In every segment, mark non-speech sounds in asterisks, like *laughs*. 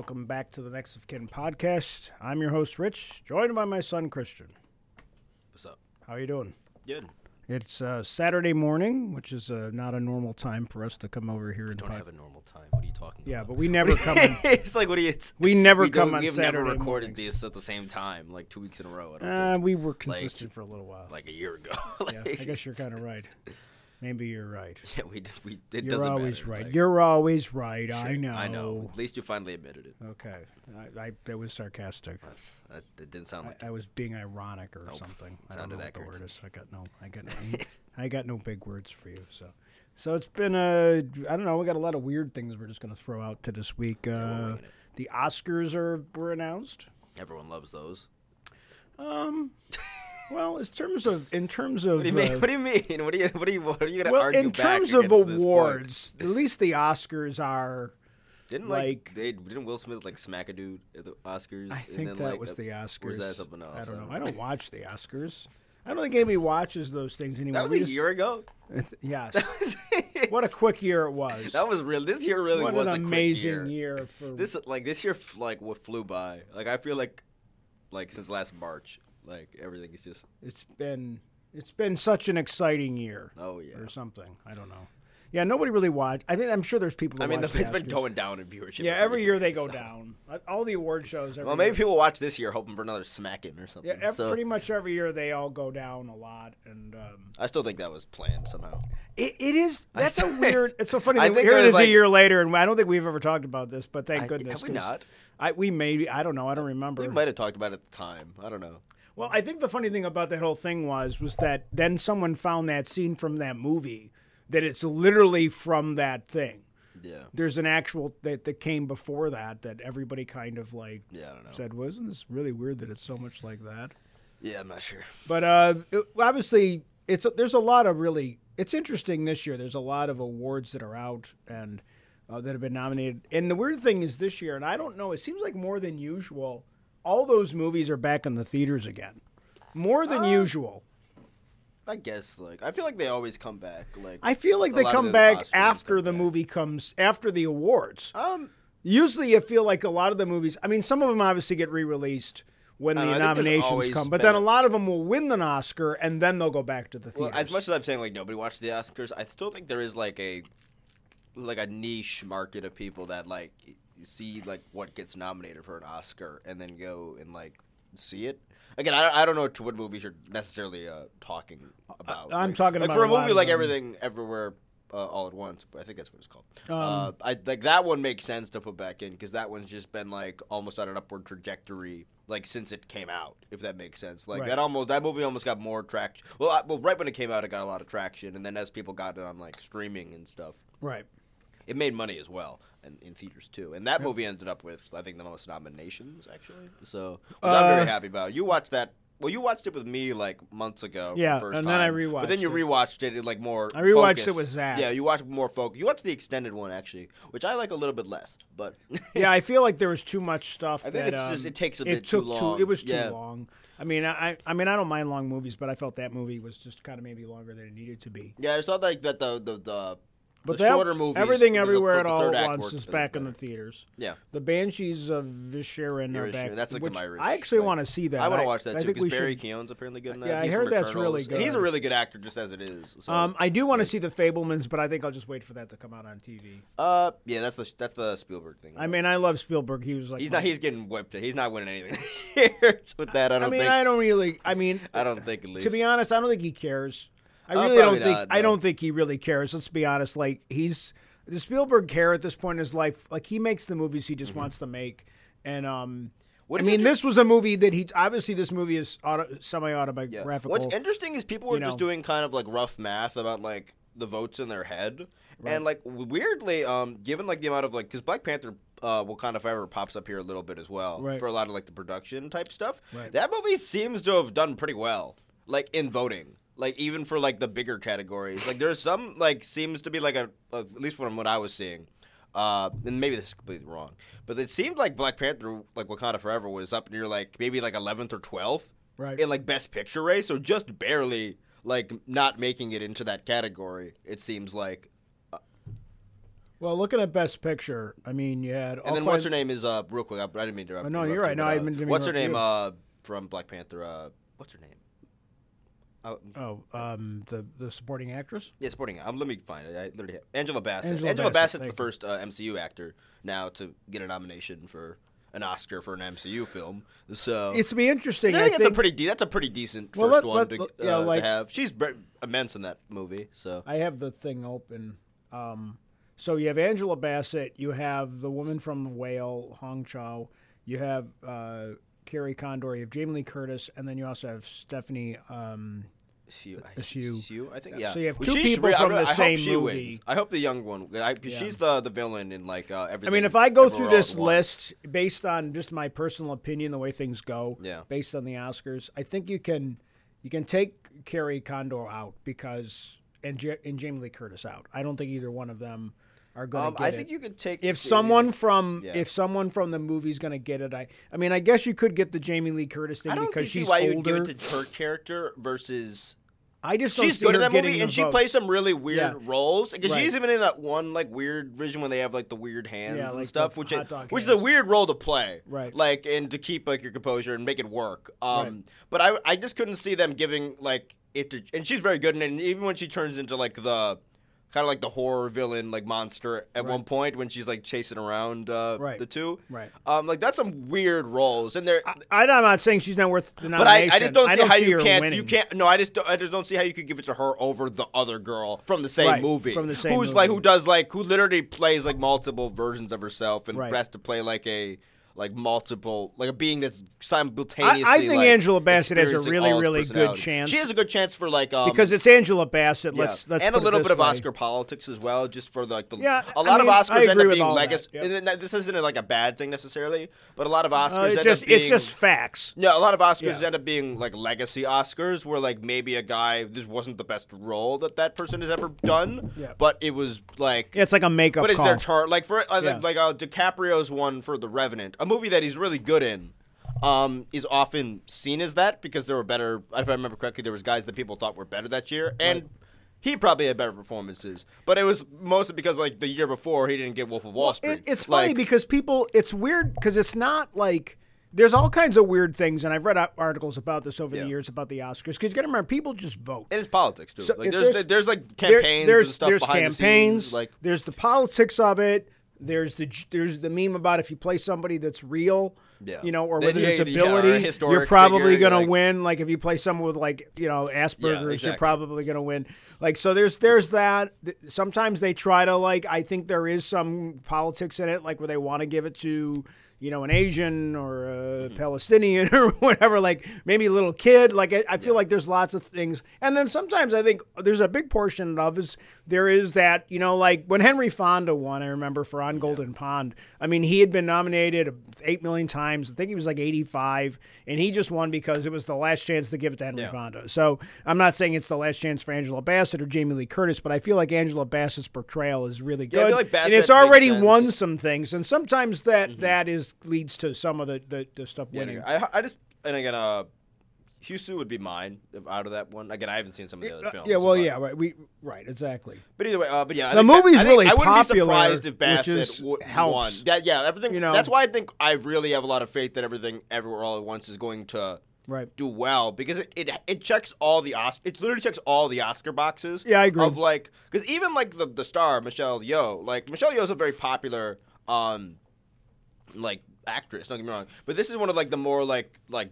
welcome back to the Next of Kin podcast. I'm your host Rich, joined by my son Christian. What's up? How are you doing? Good. It's uh, Saturday morning, which is uh, not a normal time for us to come over here and Don't pod- have a normal time. What are you talking about? Yeah, about? but we never come. In, *laughs* it's like what do you? We never we come on We've Saturday never recorded mornings. this at the same time, like two weeks in a row. I Uh, we were consistent for a little while. Like a year ago. *laughs* yeah, I guess you're kind of right. Maybe you're right. *laughs* Yeah, we we. It You're doesn't always matter, right. like, You're always right. I know. I know. At least you finally admitted it. Okay, I, I that was sarcastic. That, that didn't sound like. I, I was being ironic or Nope. something. I don't Sounded know what the word is. I got no. I got no. *laughs* I got no big words for you. So, so it's been a. I don't know. We got a lot of weird things we're just gonna throw out to this week. Uh, the Oscars are were announced. Everyone loves those. Um, *laughs* well, in terms of in terms of What do you mean? uh, What do you mean? What are you? What are you? What are you gonna well, argue in terms of against this point? awards, at least the Oscars are. Didn't like, like- they didn't Will Smith like smack a dude at the Oscars? I and think then, that like, was uh, the Oscars. Was that something else? I don't know. I don't watch the *laughs* Oscars. I don't think anybody watches those things anymore. That was We a just- year ago. Yes. What a quick year it was. That was real. This year really what was an a amazing quick year. year for This like this year like what flew by. Like I feel like like since last March, like everything is just it's been it's been such an exciting year oh yeah. or something. I don't know. Yeah, nobody really watched. I think I'm sure there's people. That I mean, watch it's the been going down in viewership. Yeah, every year they go so- down. All the award shows. Every Well, maybe year. people watch this year hoping for another smacking or something. Yeah, ev- so pretty much every year they all go down a lot, and um, I still think that was planned somehow. it, it is. That's a *laughs* weird. It's so funny. I that think Here it is a year later, and I don't think we've ever talked about this, but thank I- goodness. have we not? I we maybe I don't know. I don't remember. We might have talked about it at the time. I don't know. Well, I think the funny thing about that whole thing was was that then someone found that scene from that movie that it's literally from that thing. Yeah. There's an actual that that came before that that everybody kind of like Yeah, I don't know. said, "Wasn't this really weird that it's so much like that?" Yeah, I'm not sure. But uh, it- obviously, it's there's a lot of really it's interesting this year. There's a lot of awards that are out and uh, that have been nominated. And the weird thing is this year, and I don't know, it seems like more than usual. All those movies are back in the theaters again, more than Uh, usual. I guess like I feel like they always come back. Like I feel like they come back Oscar ones after come the back. movie comes after the awards. um Usually, I feel like a lot of the movies. I mean, some of them obviously get re-released when the know, I think there's nominations come, but been then a lot of them will win an Oscar and then they'll go back to the Well, as much as I'm saying like nobody watched the Oscars, I still think there is like a like a niche market of people that like see like what gets nominated for an Oscar and then go and like see it. Again, I, I don't know to what movies you're necessarily uh, talking about. I'm Like- talking like about for a a movie like. Everything Everywhere uh, All at Once, I think that's what it's called. Um, uh, I like that one makes sense to put back in because that one's just been like almost on an upward trajectory like since it came out. If that makes sense, like Right. that almost that movie almost got more traction. Well, I, well, right when it came out, it got a lot of traction, and then as people got it on like streaming and stuff, right. it made money as well, and in theaters too. And that movie ended up with I think the most nominations actually. So which I'm Uh, very happy about. You watched that. Well, you watched it with me like months ago. Yeah, the first and then I time, But then you rewatched it in like more. I rewatched it with Zach. Yeah, you watched more focus. You watched the extended one actually, which I like a little bit less. But *laughs* yeah, I feel like there was too much stuff. I think that, it's just- um, it takes a it bit too long. it was too Yeah. long. I mean, I, I mean, I don't mind long movies, but I felt that movie was just kind of maybe longer than it needed to be. yeah, it's not like that. The the the, But the that, shorter movies. everything everywhere the at all at once is back in the theaters. Yeah. The Banshees of Inisherin are back. that's like Irish, I actually like- want to see that. I want to watch that I too because Barry should- Keoghan's apparently good in that. Yeah, I heard that's really and he's a really good actor just as it is. So. Um, I do want to see the Fabelmans, but I think I'll just wait for that to come out on TV. uh, yeah, that's the that's the Spielberg thing. I mean, I love Spielberg. He was like he's my- not. He's getting whipped. He's not winning anything *laughs* with that. I don't I mean, think. I don't really. I mean, I don't think at least. to be honest, I don't think he cares. I Uh, really don't think. not, I don't think he really cares. Let's be honest. Like he's does Spielberg care at this point in his life? Like he makes the movies he just wants to make, and um, Mm-hmm. What I mean, inter- this was a movie that he obviously this movie is auto, Yeah. semi-autobiographical. What's interesting is people were you just doing kind of like rough math about like the votes in their head, and like weirdly, um, given like the amount of like because Black Panther. Uh, Wakanda Forever pops up here a little bit as well Right. for a lot of like the production type stuff. Right. That movie seems to have done pretty well, like in voting, like even for like the bigger categories. Like there's some like seems to be like a at least from what I was seeing, uh, and maybe this is completely wrong, but it seemed like Black Panther, like Wakanda Forever, was up near like maybe like 11th or 12th Right. in like Best Picture race, so just barely like not making it into that category. It seems like, Well, looking at Best Picture, I mean, you had. and then what's her name is uh real quick. I, I didn't mean to. interrupt. no, you're you, right. No, I uh, didn't mean to What's her name? you. Uh, from Black Panther. Uh, what's her name? Uh, Oh, um, the the supporting actress. Yeah, supporting. Um, let me find it. I literally have Angela Bassett. Angela Angela, Bassett, Bassett's the first uh, MCU actor now to get a nomination for an Oscar for an MCU film. So It's to be interesting. I I think that's a pretty de- that's a pretty decent Well, first let- one let- to, uh, yeah, like- to have. She's bre- immense in that movie. So I have the thing open. Um, so you have Angela Bassett, you have the woman from The Whale, Hong Chau, you have uh, Kerry Condon, you have Jamie Lee Curtis, and then you also have Stephanie. Um, Sue, I, Sue. Sue, I think. Yeah, Yeah. so you have two people from the I same hope she movie. Wins. I hope the young one. I, She's the the villain in like uh, everything. I mean, if I go through this list based on just my personal opinion, the way things go, Yeah. based on the Oscars, I think you can you can take Kerry Condon out because and, Ja- and Jamie Lee Curtis out. I don't think either one of them are going um, to I it. think you could take if someone from Yeah. if someone from the movie's going to get it, I I mean, I guess you could get the Jamie Lee Curtis thing I don't because see she's why older. you'd give it to her character versus I just she's good in that movie, and she plays some really weird Yeah. roles. Because Right. she's even in that one like weird vision when they have like the weird hands Yeah, and like stuff, which it, which is a weird role to play, Right. Like and to keep like your composure and make it work. Um, Right. but I I just couldn't see them giving like it to, and she's very good in it. And even when she turns into like the kind of like the horror villain like monster at one point when she's like chasing around uh, Right. the two, Right. Um, like that's some weird roles, and they're I, I'm not saying she's not worth the nomination. but I. I just don't see how you can't winning. you can't no I just don't, I just don't see how you could give it to her over the other girl from the same Right, movie from the same who's like who does like who literally plays like multiple versions of herself and Right. has to play like a like multiple like a being that's I, simultaneously. I think like, Angela Bassett has a really, really good chance She has a good chance for like um, because it's Angela Bassett. yeah. Let's let's and a little bit of way. Oscar politics as well, just for like the Yeah, A lot mean, of Oscars end up being legacy. yep. This isn't like a bad thing necessarily, but a lot of Oscars Uh, end it's just up being it's just facts. yeah, a lot of Oscars Yeah. end up being like legacy Oscars, where like maybe a guy this wasn't the best role that that person has ever done, Yeah. but it was like, It's like a makeup but it's call. their turn. Like for uh, like, like uh, DiCaprio's one for The Revenant, a movie that he's really good in. Um, is often seen as that because there were better. If I remember correctly, there was guys that people thought were better that year, and he probably had better performances. But it was mostly because like the year before he didn't get Wolf of Wall Street. It- it's funny because people, it's weird because it's not like there's all kinds of weird things, and I've read articles about this over Yeah. the years about the Oscars. Because you got to remember, people just vote. it is politics too. So like there's, there's- there's like There- campaigns there's, and stuff there's behind campaigns. the scenes. Like there's the politics of it. There's the there's the meme about if you play somebody that's real, Yeah. you know, or Then with a yeah, yeah, you're probably figure, gonna like- win. Like if you play someone with like you know Asperger's, you're probably gonna win. Like so, there's there's that. Sometimes they try to like. I think there is some politics in it, like where they want to give it to you know an Asian or a Mm-hmm. Palestinian *laughs* or whatever. Like maybe a little kid. Like I, I feel like there's lots of things, and then sometimes I think there's a big portion of is there is that you know like when Henry Fonda won. I remember for On Golden Pond. I mean he had been nominated eight million times. I think he was like 85, and he just won because it was the last chance to give it to Henry Yeah. Fonda. So I'm not saying it's the last chance for Angela Bassett or Jamie Lee Curtis, but I feel like Angela Bassett's portrayal is really good. Yeah, I feel like and it's already. Mm-hmm. won some things, and sometimes that that is leads to some of the the, the stuff Yeah, winning. I, I just and again, uh, Husu would be mine out of that one. Again, I haven't seen some of the other films. yeah, well, but, yeah, right. We right, exactly. But either way, uh, but yeah, I The think that- movie's I really I wouldn't popular, be surprised if Bassett is- w- won. That, yeah, everything. You know? That's why I think I really have a lot of faith that everything, everywhere, all at once is going to Right. do well because it it, it checks all the Os- it literally checks all the Oscar boxes. Yeah, I agree. Of like, because even like the the star Michelle Yeoh, like Michelle Yeoh's a very popular um like actress. Don't get me wrong, but this is one of like the more like like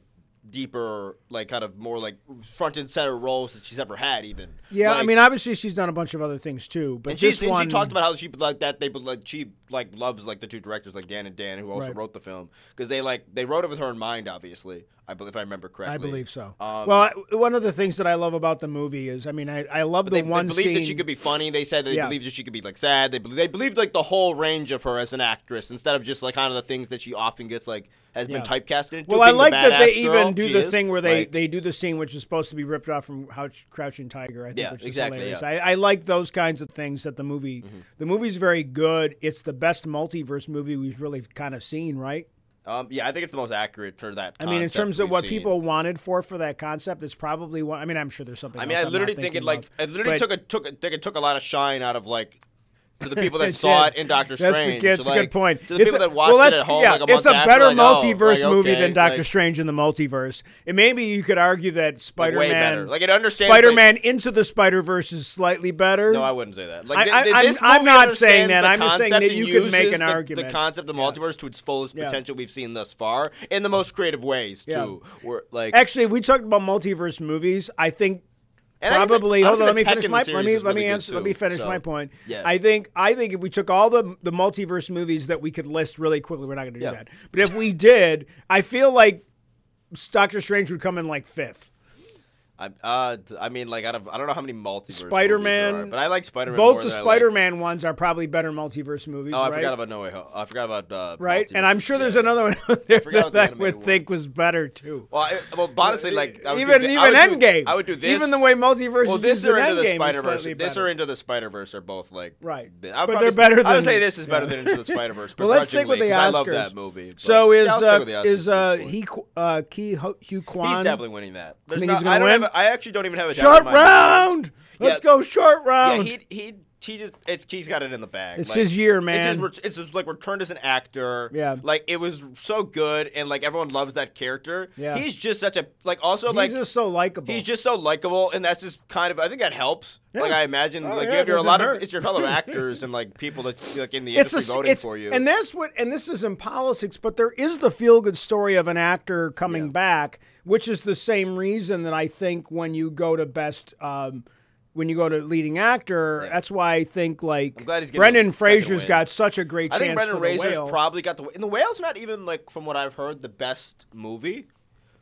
deeper like kind of more like front and center roles that she's ever had. Even Yeah, I mean, obviously she's done a bunch of other things too, but and, this one she talked about how she like that they like she like loves like the two directors like Dan and Dan who also Right. wrote the film because they like they wrote it with her in mind obviously I believe if I remember correctly. I believe so. Um, well, I, one of the things that I love about the movie is, I mean, I, I love the they, one they believed scene. that she could be funny. They said they Yeah. believed that she could be like sad. They they believed like the whole range of her as an actress instead of just like kind of the things that she often gets like has been Yeah. typecasted into. well, I being the like that they girl even do she the is. thing where they, Like, they do the scene which is supposed to be ripped off from Couch, Crouching Tiger. I think, Yeah, which is exactly, hilarious. yeah. Mm-hmm. I, I like those kinds of things that the movie. The movie's very good. It's the best multiverse movie we've really kind of seen, right? um, yeah, I think it's the most accurate for that. I mean, in terms of what seen. people wanted for for that concept, it's probably one. I mean, I'm sure there's something. I mean, else I I'm literally not think it like of, it literally but- took a took a, think it took a lot of shine out of like to the people that *laughs* saw it in Doctor That's Strange. That's to, a good point. To the It's people a- that watched well, it at home, yeah, like a month it's a after, better like, oh, multiverse like, movie okay, than Doctor like, Strange in the multiverse. And maybe you could argue that Spider Man, better. Like it understands Spider Man into the Spider Verse is slightly better. No, I wouldn't say that. Like, I- I- th- I'm- this I'm not saying that. I'm just saying that you could make an the, argument. The concept of the multiverse to its fullest Yeah. potential we've seen thus far in the most creative ways Yeah. too. Where like Actually, we talked about multiverse movies, I think and I think that- probably. Hold on, let me finish my. Let me let me really answer. Let me finish So, my point. yeah. I think I think if we took all the the multiverse movies that we could list really quickly, we're not going to do Yeah. that. But if we did, I feel like Doctor Strange would come in like fifth. I, uh, I mean, like out of I don't know how many multiverse there are, but I like Spider Man. Both the Spider-Man ones are probably better multiverse movies. Oh, I right? forgot about No Way Home. I forgot about uh, right, and. I'm sure there's Yeah. another one out there forgot about that I would one. think was better too. Well, I, well, honestly, like I would even thi- even I would do- I would do this. Even the way multiverse. Well, this or into the Spider Verse. This or into the Spider Verse are both like Right. I'll But they're st- better I would say this is better than Into the Spider *laughs* Verse. Well, let's stick with the I love Oscars. that movie. So is yeah, I'll stick uh, with the Oscars is uh, he uh, Ke Huy Quan? He's definitely winning that. There's think no, he's gonna I don't win? I actually don't even have a short in my mind. round. Let's Yeah. go short round. Yeah, he he he just it's he's got it in the bag. It's Like, his year, It's his, man. ret- it's his like returned as an actor. Yeah. like it was so good, and like everyone loves that character. Yeah. he's just such a like also like. He's like just so likable. He's just so likable, and that's just kind of. I think that helps. Yeah. Like I imagine, Oh, like yeah, you have your a lot hurt. of it's your fellow *laughs* actors and like people that like in the it's industry a, voting for you. and that's what and this is in politics but there is the feel good story of an actor coming Yeah. back which is the same reason that i think when you go to best um, when you go to leading actor Yeah. that's why i think like brendan fraser's got such a great I think Brendan Fraser's probably got the. And the whale's not even like from what I've heard the best movie.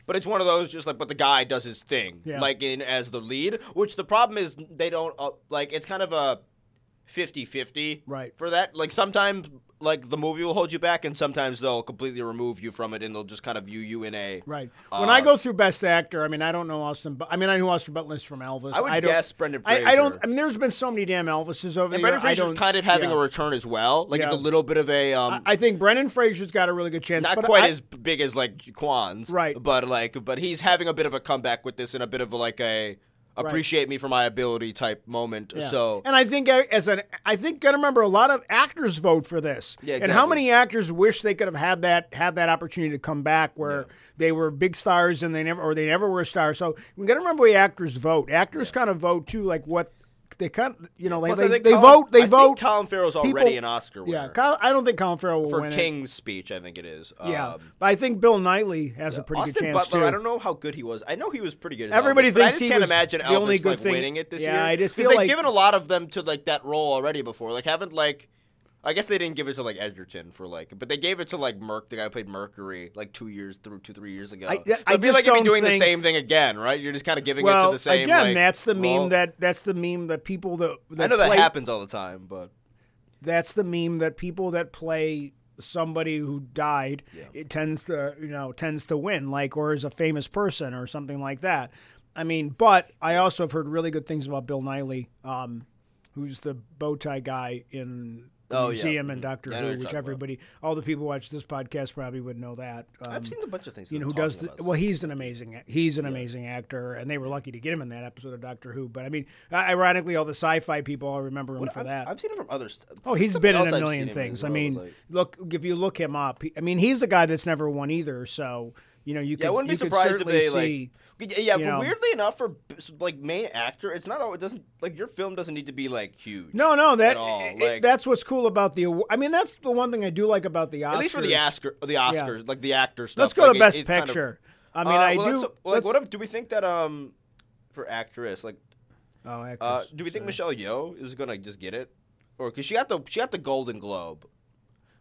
But it's one of those just like, but the guy does his thing, Yeah. like in as the lead. Which the problem is they don't uh, like. It's kind of a 50-50 Right. for that. Like sometimes like the movie will hold you back, and sometimes they'll completely remove you from it, and they'll just kind of view you in a Right. When Uh, I go through Best Actor, I mean, I don't know Austin. But I mean, I know Austin Butler's from Elvis. I would don't, guess Brendan I, I don't. I mean, there's been so many damn Elvises over And the Brendan years. I Fraser's kind of having yeah. a return as well. Like it's a little bit of a um, I think Brendan Fraser's got a really good chance. not but quite I- as big as like Quan's, Right. But like, but he's having a bit of a comeback with this and a bit of like a appreciate me for my ability type moment. Yeah. So and I think uh, as an, I think gotta remember a lot of actors vote for this. Yeah, exactly. And how many actors wish they could have had that had that opportunity to come back where they were big stars and they never or they never were a star. So we gotta remember the actors vote. Actors kind of vote too, like what they kind of you know Plus, they they, they Colin- vote they I vote. Think Colin Farrell's already people- an Oscar winner. yeah, Kyle, I don't think Colin Farrell will for win it. King's speech, I think it is. Yeah, Um, but I think Bill Nighy has a pretty Austin good chance Butler, too. I don't know how good he was. I know he was pretty good. Everybody Elvis, but I thinks just he can't imagine the Elvis only good like thing- winning it this Yeah, year. I just feel they've like- given a lot of them to like that role already before. Like haven't like. I guess they didn't give it to like Edgerton for like, but they gave it to like Merc, the guy who played Mercury, like two years through two three years ago. I- so yeah, I, I feel like you'd be doing think- the same thing again, right? You're just kind of giving it to the same. again, like, that's the meme role. that that's the meme that people that, that I know that happens all the time, but that's the meme that people that play somebody who died it tends to you know tends to win like or is a famous person or something like that i mean but i also have heard really good things about bill Nighy, um, who's the bow tie guy in Oh, yeah. museum and Mhm. doctor Yeah, who which talking about. everybody all the people who watch this podcast probably would know that um, I've seen a bunch of things. you know who does the, well he's an amazing he's an amazing actor and they were lucky to get him in that episode of doctor who but i mean ironically all the sci-fi people all remember him What- for I've, that I've seen him from other. St- Oh, he's been in a million seen him in things. as I mean, like- look if you look him up. I mean, he's a guy that's never won either. So you know, you could, Yeah, I wouldn't be surprised if they like. see- Yeah, for know. weirdly enough, for like main actor, it's not. It doesn't like your film doesn't need to be like huge. No, no, that it- like- that's what's cool about the. I mean, that's the one thing I do like about the Oscars. at least for the Oscar, the Oscars, like the actor stuff. Let's go like, to it- Best it's kind of- Picture. I mean, Uh, I well, do. Like, what do we think that um, for actress, like, oh, actors, uh, do we think sorry. Michelle Yeoh is gonna just get it, or because she got the she got the Golden Globe?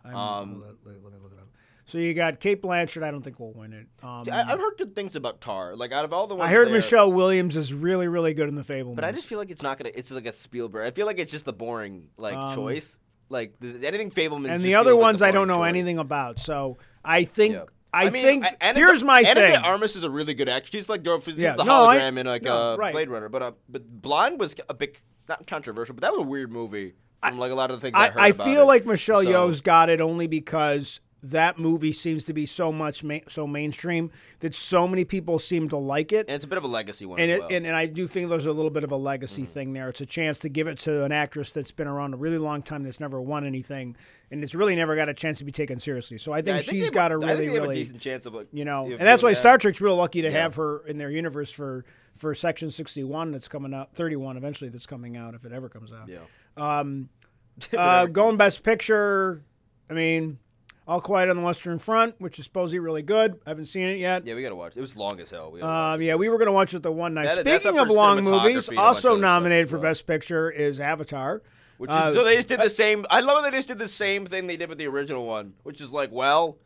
Um, let, let- let me look it up. So you got Cate Blanchett. I don't think will win it. Um, I, I've heard good things about Tar. Like out of all the ones, I heard there- Michelle Williams is really, really good in the Fable. But I just feel like it's not gonna. It's like a Spielberg. I feel like it's just the boring like Um, choice. Like th- anything Fabelman. and just the other feels like ones the I don't know choice. anything about. So I think Yeah. I, mean, think Anna here's my Anna thing. Armas is a really good actress. She's like girl, she's Yeah. the No, I- hologram in like no, uh, right. Blade Runner. But uh, but Blind was a big not controversial, but that was a weird movie from like a lot of the things I, I, heard I feel it. like Michelle So- Yeoh's got it only because that movie seems to be so much ma- so mainstream that so many people seem to like it. and it's a bit of a legacy one and, as it, well. and and I do think there's a little bit of a legacy Mm-hmm. thing there. It's a chance to give it to an actress that's been around a really long time that's never won anything, and it's really never got a chance to be taken seriously. So I think Yeah, I she's got a have- really have a really decent chance of like you know, and that's why that. Star Trek's real lucky to Yeah. have her in their universe for for Section 61 that's coming out, 31 eventually that's coming out if it ever comes out. Yeah. Um, *laughs* uh, going Best Picture, I mean, All Quiet on the Western Front, which is supposedly really good. I haven't seen it yet. Yeah, we gotta watch. It was long as hell. We Um, yeah, we were going to watch it the one night. That- that's Speaking up of for long cinematography movies, and a bunch of also other stuff nominated as for well. Best Picture is Avatar. Which is Uh, so they just did the same. I love that they just did the same thing they did with the original one, which is like, well,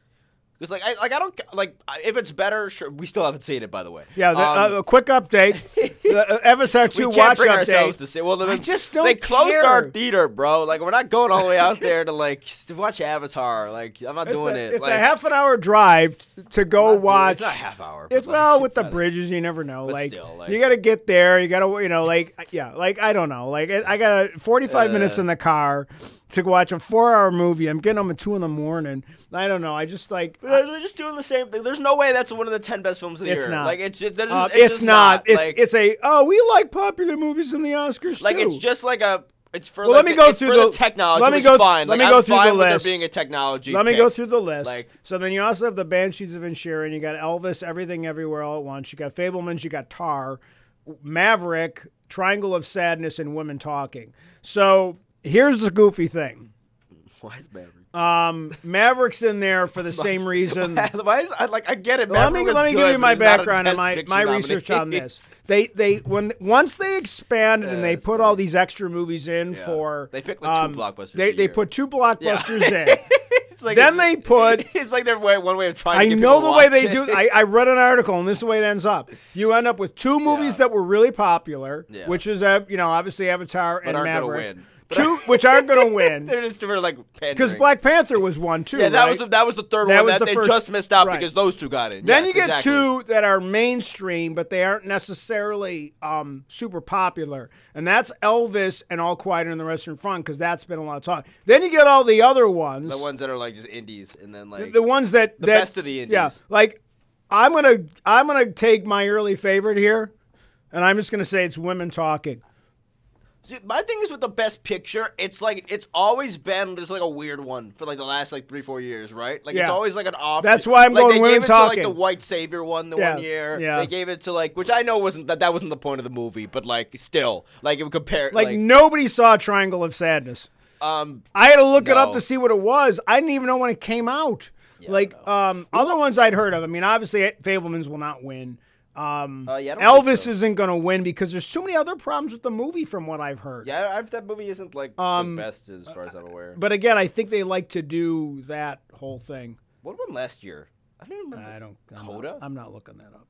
because like I like I don't like if it's better. Sure, we still haven't seen it by the way. Yeah, the, Um, uh, a quick update. *laughs* the uh, Avatar we can't watch bring update. ourselves to say. Well, I they- just don't They closed our theater, bro. Like we're not going all the way out *laughs* there to like to watch Avatar. Like I'm not It's, doing a, it. it's like, a half an hour drive to go not doing- watch. It's not a half hour. It's but, well with it's the bridges, you never know. Like, still, like- you got to get there. You got to, you know, like *laughs* yeah, like I don't know. Like I I got 45 minutes Uh. in the car to watch a four-hour movie. I'm getting home at two in the morning. I don't know. I just like. They're just doing the same thing. There's no way that's one of the ten best films of the It's year. not. Like it's just, Uh, it's, it's, just not. It's Like, it's a oh we like popular movies in the Oscars like too. it's just like a. It's for Well, like let me go through the, the- technology. let me go fine. let like, me go I'm through the list. there being a technology. Let me go through the list. Like- so then you also have the Banshees of Inisherin. You got Elvis, Everything Everywhere All at Once. You got Fabelmans. You got Tar, Maverick, Triangle of Sadness, and Women Talking. So here's the goofy thing. Why is Maverick? Um, Maverick's in there for the same reason. Why is I like I get it. Let me was let me good, give you but my he's not a background and Best my, Picture my research on this. They they when once they expanded and they put all these extra movies in Yeah. for They picked, like, two um, blockbusters They a they year. put two blockbusters *laughs* in. It's like Then they put *laughs* It's like their way, one way of trying. I to get know people the to way watch they it. do. I, I read an *laughs* article, and this is the way it ends up. You end up with two movies Yeah. that were really popular, Yeah. which is uh, you know obviously Avatar and aren't gonna Maverick. win. Two which aren't going *laughs* to win They're just for like because. Black Panther was one too. Yeah, that was the that was the third That one that the they first- just missed out right. because those two got in. Then Yes, you get exactly. two that are mainstream, but they aren't necessarily um, super popular, and that's Elvis and All Quiet on the Western Front because that's been a lot of talk. Then you get all the other ones, The ones that are like just indies, and then like the ones that the that- best of the indies. Yeah, like I'm gonna I'm gonna take my early favorite here, and I'm just gonna say it's women talking. My thing is with the best picture, it's like it's always been just like a weird one for like the last like three four years, right? Like it's always like an off. That's why I'm like, going They gave it to like the White Savior one the Yeah, one year. yeah. They gave it to like which I know wasn't that that wasn't the point of the movie, but like still like it would compare Like, like, nobody saw Triangle of Sadness. um I had to look it up to see what it was. I didn't even know when it came out. like um, other ones I'd heard of. I mean, obviously Fabelmans will not win. Um, Uh, yeah, I don't think Elvis so. isn't going to win because there's too many other problems with the movie, from what I've heard. yeah I've, that movie isn't like Um, the best as far as I'm aware. But again, I think they like to do that whole thing. what won last year? I don't even remember. I don't. I'm Coda? Not, I'm not looking that up.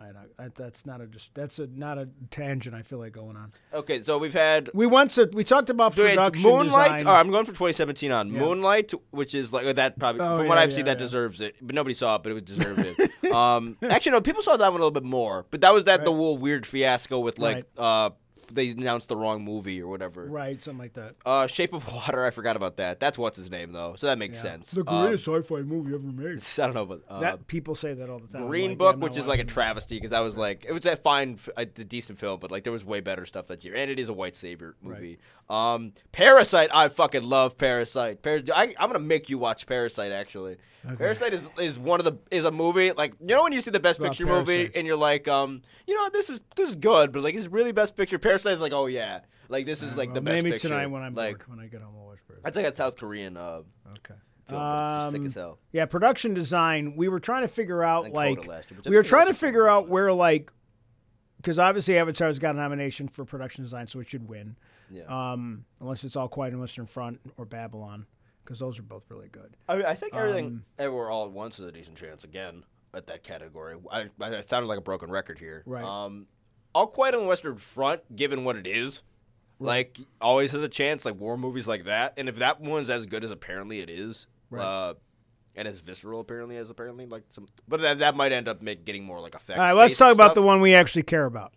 I don't. I, that's not a just. That's a not a tangent. I feel like going on. Okay, so we've had We went to. We talked about So production Moonlight. design. Oh, I'm going for 2017 on Yeah. Moonlight, which is like that probably Oh, from what I've yeah, seen that deserves it, but nobody saw it, but it deserved it. *laughs* um, actually, no, people saw that one a little bit more, but that was that the whole weird fiasco with like Right. uh, they announced the wrong movie or whatever. right, something like that. Uh, Shape of Water, I forgot about that. That's what's his name though, so that makes Yeah. sense. The Um, greatest sci-fi movie ever made. *laughs* I don't know, but uh, that people say that all the time. Green like, Book, which is like a travesty because that was like it was a fine, a, d- decent film, but like there was way better stuff that year, and it is a white savior movie. Um, Parasite, I fucking love Parasite. Paras- I, I'm gonna make you watch Parasite. Actually, Parasite is is one of the is a movie like you know when you see the Best Picture movie and you're like, um, you know this is this is good, but like it's really Best Picture? Parasite is like, oh yeah, like this is like Well, the best maybe picture. tonight when I'm like, bored, when I get home, I'll watch Parasite. that's like a South Korean uh, Okay. film, but it's just sick Um, as hell. Yeah, production design. We were trying to figure out And like year, we were trying to figure out where like because obviously Avatar's got a nomination for production design, so it should win. Yeah. Um, unless it's all quiet on Western Front or Babylon. because those are both really good. I, mean, I think everything Um, everywhere all at once is a decent chance again at that category. I, I it sounded like a broken record here. Right. Um, all Quiet on the Western Front, given what it is, like always has a chance. Like war movies like that, and if that one's as good as apparently it is, Right. uh, and as visceral apparently as apparently like some, but that that might end up make, getting more like effects. All right, let's talk about the one we actually care about: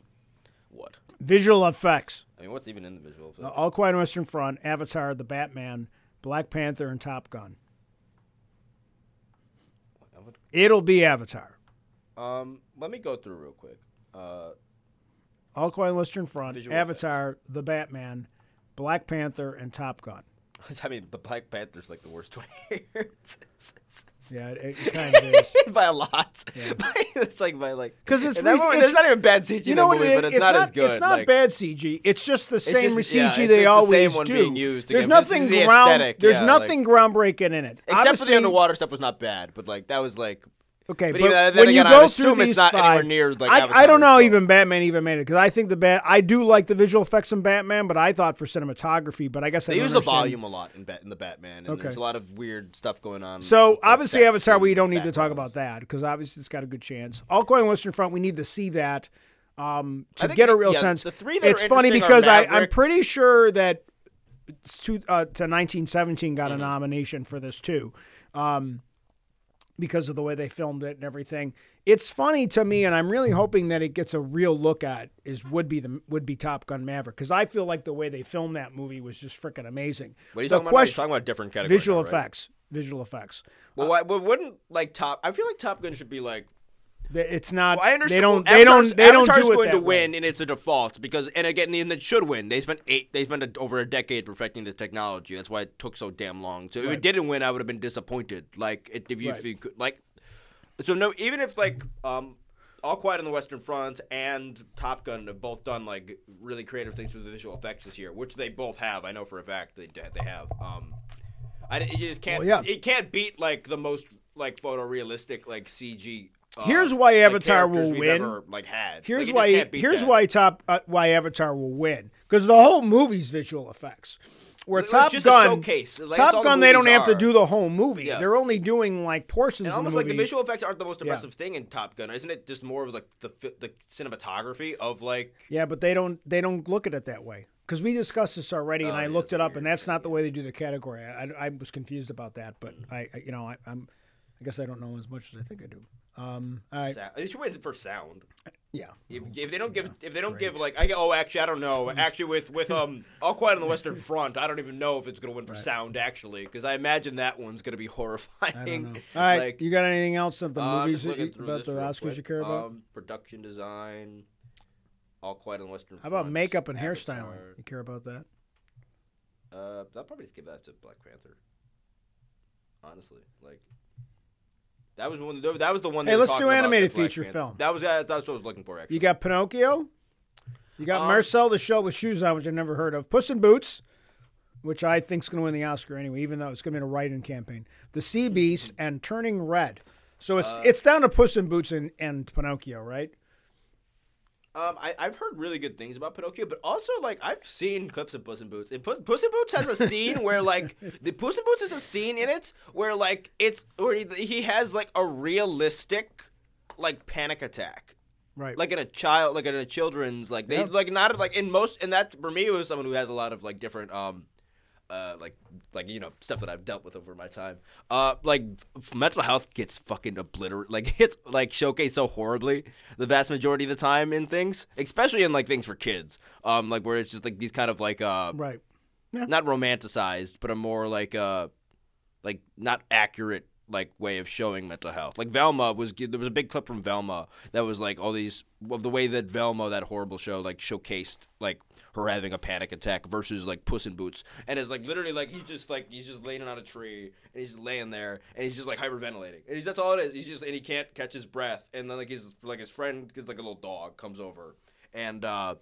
What? visual effects. I mean, what's even in the visual effects? Uh, All Quiet on the Western Front, Avatar, The Batman, Black Panther, and Top Gun. Would- It'll be Avatar. Um, let me go through real quick. Uh, All Quiet on the Western Front, Visual Avatar, The Batman, Black Panther, and Top Gun. *laughs* I mean, the Black Panther's like the worst 20 *laughs* years. Yeah, it, it kind of is. *laughs* by a lot. it's like by like 'Cause it's re- movie- it's- not even bad CG You in know that what? movie, it but is? it's, not, as good. It's not like, bad CG. It's just the same just- CG it's- they it's the always same do. being used There's again, but this is nothing the ground. aesthetic, There's yeah, nothing groundbreaking in it. Except for the underwater stuff was not bad, but like that was like Okay, But but, even- then when again, you I go through it's these not anywhere near, like, I, I don't know so- even Batman even made it because I think the bat I do like the visual effects in Batman, but I thought for cinematography, but I guess I they don't use the understand- volume a lot in, Bat in the Batman, and Okay. there's a lot of weird stuff going on. So obviously, Avatar, we don't need to talk about that because obviously it's got a good chance. All Quiet on Western Front, we need to see that um, to get a real yeah, sense. the three it's funny because I, I'm pretty sure that two, uh, to 1917 got Mm-hmm. a nomination for this too. Um, because of the way they filmed it and everything. It's funny to me, and I'm really hoping that it gets a real look at is would be the would be Top Gun Maverick because I feel like the way they filmed that movie was just freaking amazing. What are you the talking about? You're question, talking about different category. visual now, right? effects, visual effects. Well, why, well, wouldn't like Top? I feel like Top Gun should be like. It's not. Well, I understand. They don't. well, They Avatar's- don't. They don't Avatar's do it going to way. win, and it's a default because, and again, and it should win. They spent eight. They spent a, over a decade perfecting the technology. That's why it took so damn long. So if Right. it didn't win, I would have been disappointed. Like it, if you, if you could, like, so no, even if like um. All Quiet on the Western Front and Top Gun have both done like really creative things with the visual effects this year, which they both have. I know for a fact they they have. Um, I you just can't. Well, yeah. It can't beat like the most like photorealistic like CG. Uh, Here's why like, Avatar will win. Ever, like had. Here's Like, why. Here's that. why top. Uh, why Avatar will win because the whole movie's visual effects. Where Top just a Gun, showcase. Like, Top the Gun, they don't movies have to do the whole movie. Yeah. They're only doing like portions And almost the like the visual effects aren't the most impressive thing in Top Gun, isn't it? Just more of like the the cinematography of like. Yeah, but they don't. They don't look at it that way because we discussed this already, and Oh, I yeah, looked it up, and that's not the way they do the category. I, I, I was confused about that, but. I, I you know, I, I'm. I guess I don't know as much as I think I do. Um, right, Sound. They should win for sound. yeah. If, if they don't give, if they don't give like, I oh actually I don't know. *laughs* Actually, with with um, All Quiet on the Western Front, I don't even know if it's gonna win for sound actually, because I imagine that one's gonna be horrifying. I don't know. *laughs* All right, Like, you got anything else of the uh, movies just that you, about the Oscars quick. you care about? Um, production design. All Quiet on the Western front. How about Front, makeup and Avatar. hairstyling? You care about that? Uh, I'll probably just give that to Black Panther. Honestly, like that was one. That was the one. Hey, let's do animated feature Panther. film. That was that's what I was looking for. Actually, You got Pinocchio. You got Um, Marcel the Shell with shoes on, which I've never heard of. Puss in Boots, which I think's going to win the Oscar anyway, even though it's going to be a write-in campaign. The Sea Beast and Turning Red. So it's Uh, it's down to Puss in Boots and, and Pinocchio, right? Um, I, I've heard really good things about Pinocchio, but also like I've seen clips of Puss in Boots, and Puss, Puss in Boots has a scene where like *laughs* the Puss in Boots is a scene in it where like it's where he, he has like a realistic like panic attack, Right. like in a child, like in a children's like they Yep. like not like in most and that for me was someone who has a lot of like different um. Uh, like, like you know, stuff that I've dealt with over my time. Uh, like f- mental health gets fucking obliterated. Like *laughs* it's like showcased so horribly the vast majority of the time in things, especially in like things for kids. Um, like where it's just like these kind of like uh, right. not romanticized, but a more like uh, like not accurate like way of showing mental health. Like Velma was there was a big clip from Velma that was like all these of the way that Velma that horrible show like showcased like her having a panic attack versus like Puss in Boots and it's like literally like he's just like he's just laying on a tree and he's laying there and he's just like hyperventilating and he's, that's all it is. He's just and he can't catch his breath and then like his like his friend gets like a little dog comes over and uh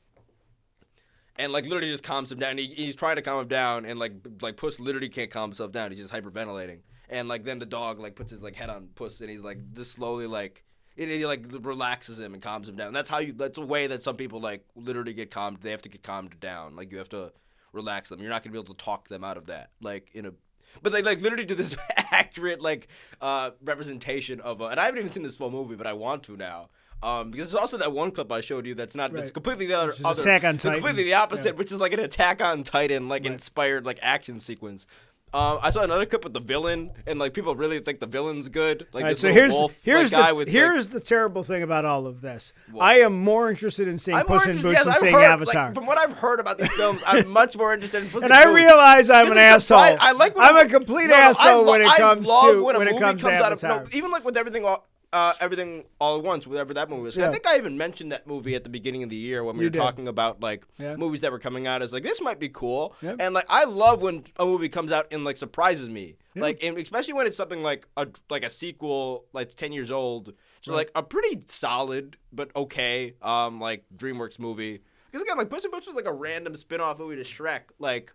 and like literally just calms him down. He, he's trying to calm him down, and like like Puss literally can't calm himself down. He's just hyperventilating, and like then the dog like puts his like head on Puss, and he's like just slowly like it, it like relaxes him and calms him down. That's how you. That's a way that some people like literally get calmed. They have to get calmed down. Like you have to relax them. You're not gonna be able to talk them out of that. Like in a but they like literally do this *laughs* accurate like uh representation of. Uh, and I haven't even seen this full movie, but I want to now. Um, because there's also that one clip I showed you that's not that's Right. completely the other, other Attack on Titan. completely the opposite, Yeah. which is like an Attack on Titan like inspired like action sequence. Um, I saw another clip with the villain, and like people really think the villain's good. Like right, this so here's wolf here's like, guy the with like, here's the terrible thing about all of this. What? I am more interested in seeing I'm Puss in Boots yes, than I've seeing heard, Avatar. Like, from what I've heard about these films, I'm much more interested in Puss and in I realize I'm an asshole. surpri- I like when I'm a- complete no, no, asshole lo- when it comes to when when it movie comes, comes out of no, even like with everything all uh, everything all at once, whatever that movie was. Yeah. I think I even mentioned that movie at the beginning of the year when we You were did. talking about like Yeah. movies that were coming out as like this might be cool, Yep. and like I love when a movie comes out and like surprises me, like especially when it's something like a like a sequel like ten years old, so like a pretty solid but okay um like DreamWorks movie. Because again, like Puss in Boots was like a random spin-off movie to Shrek, like.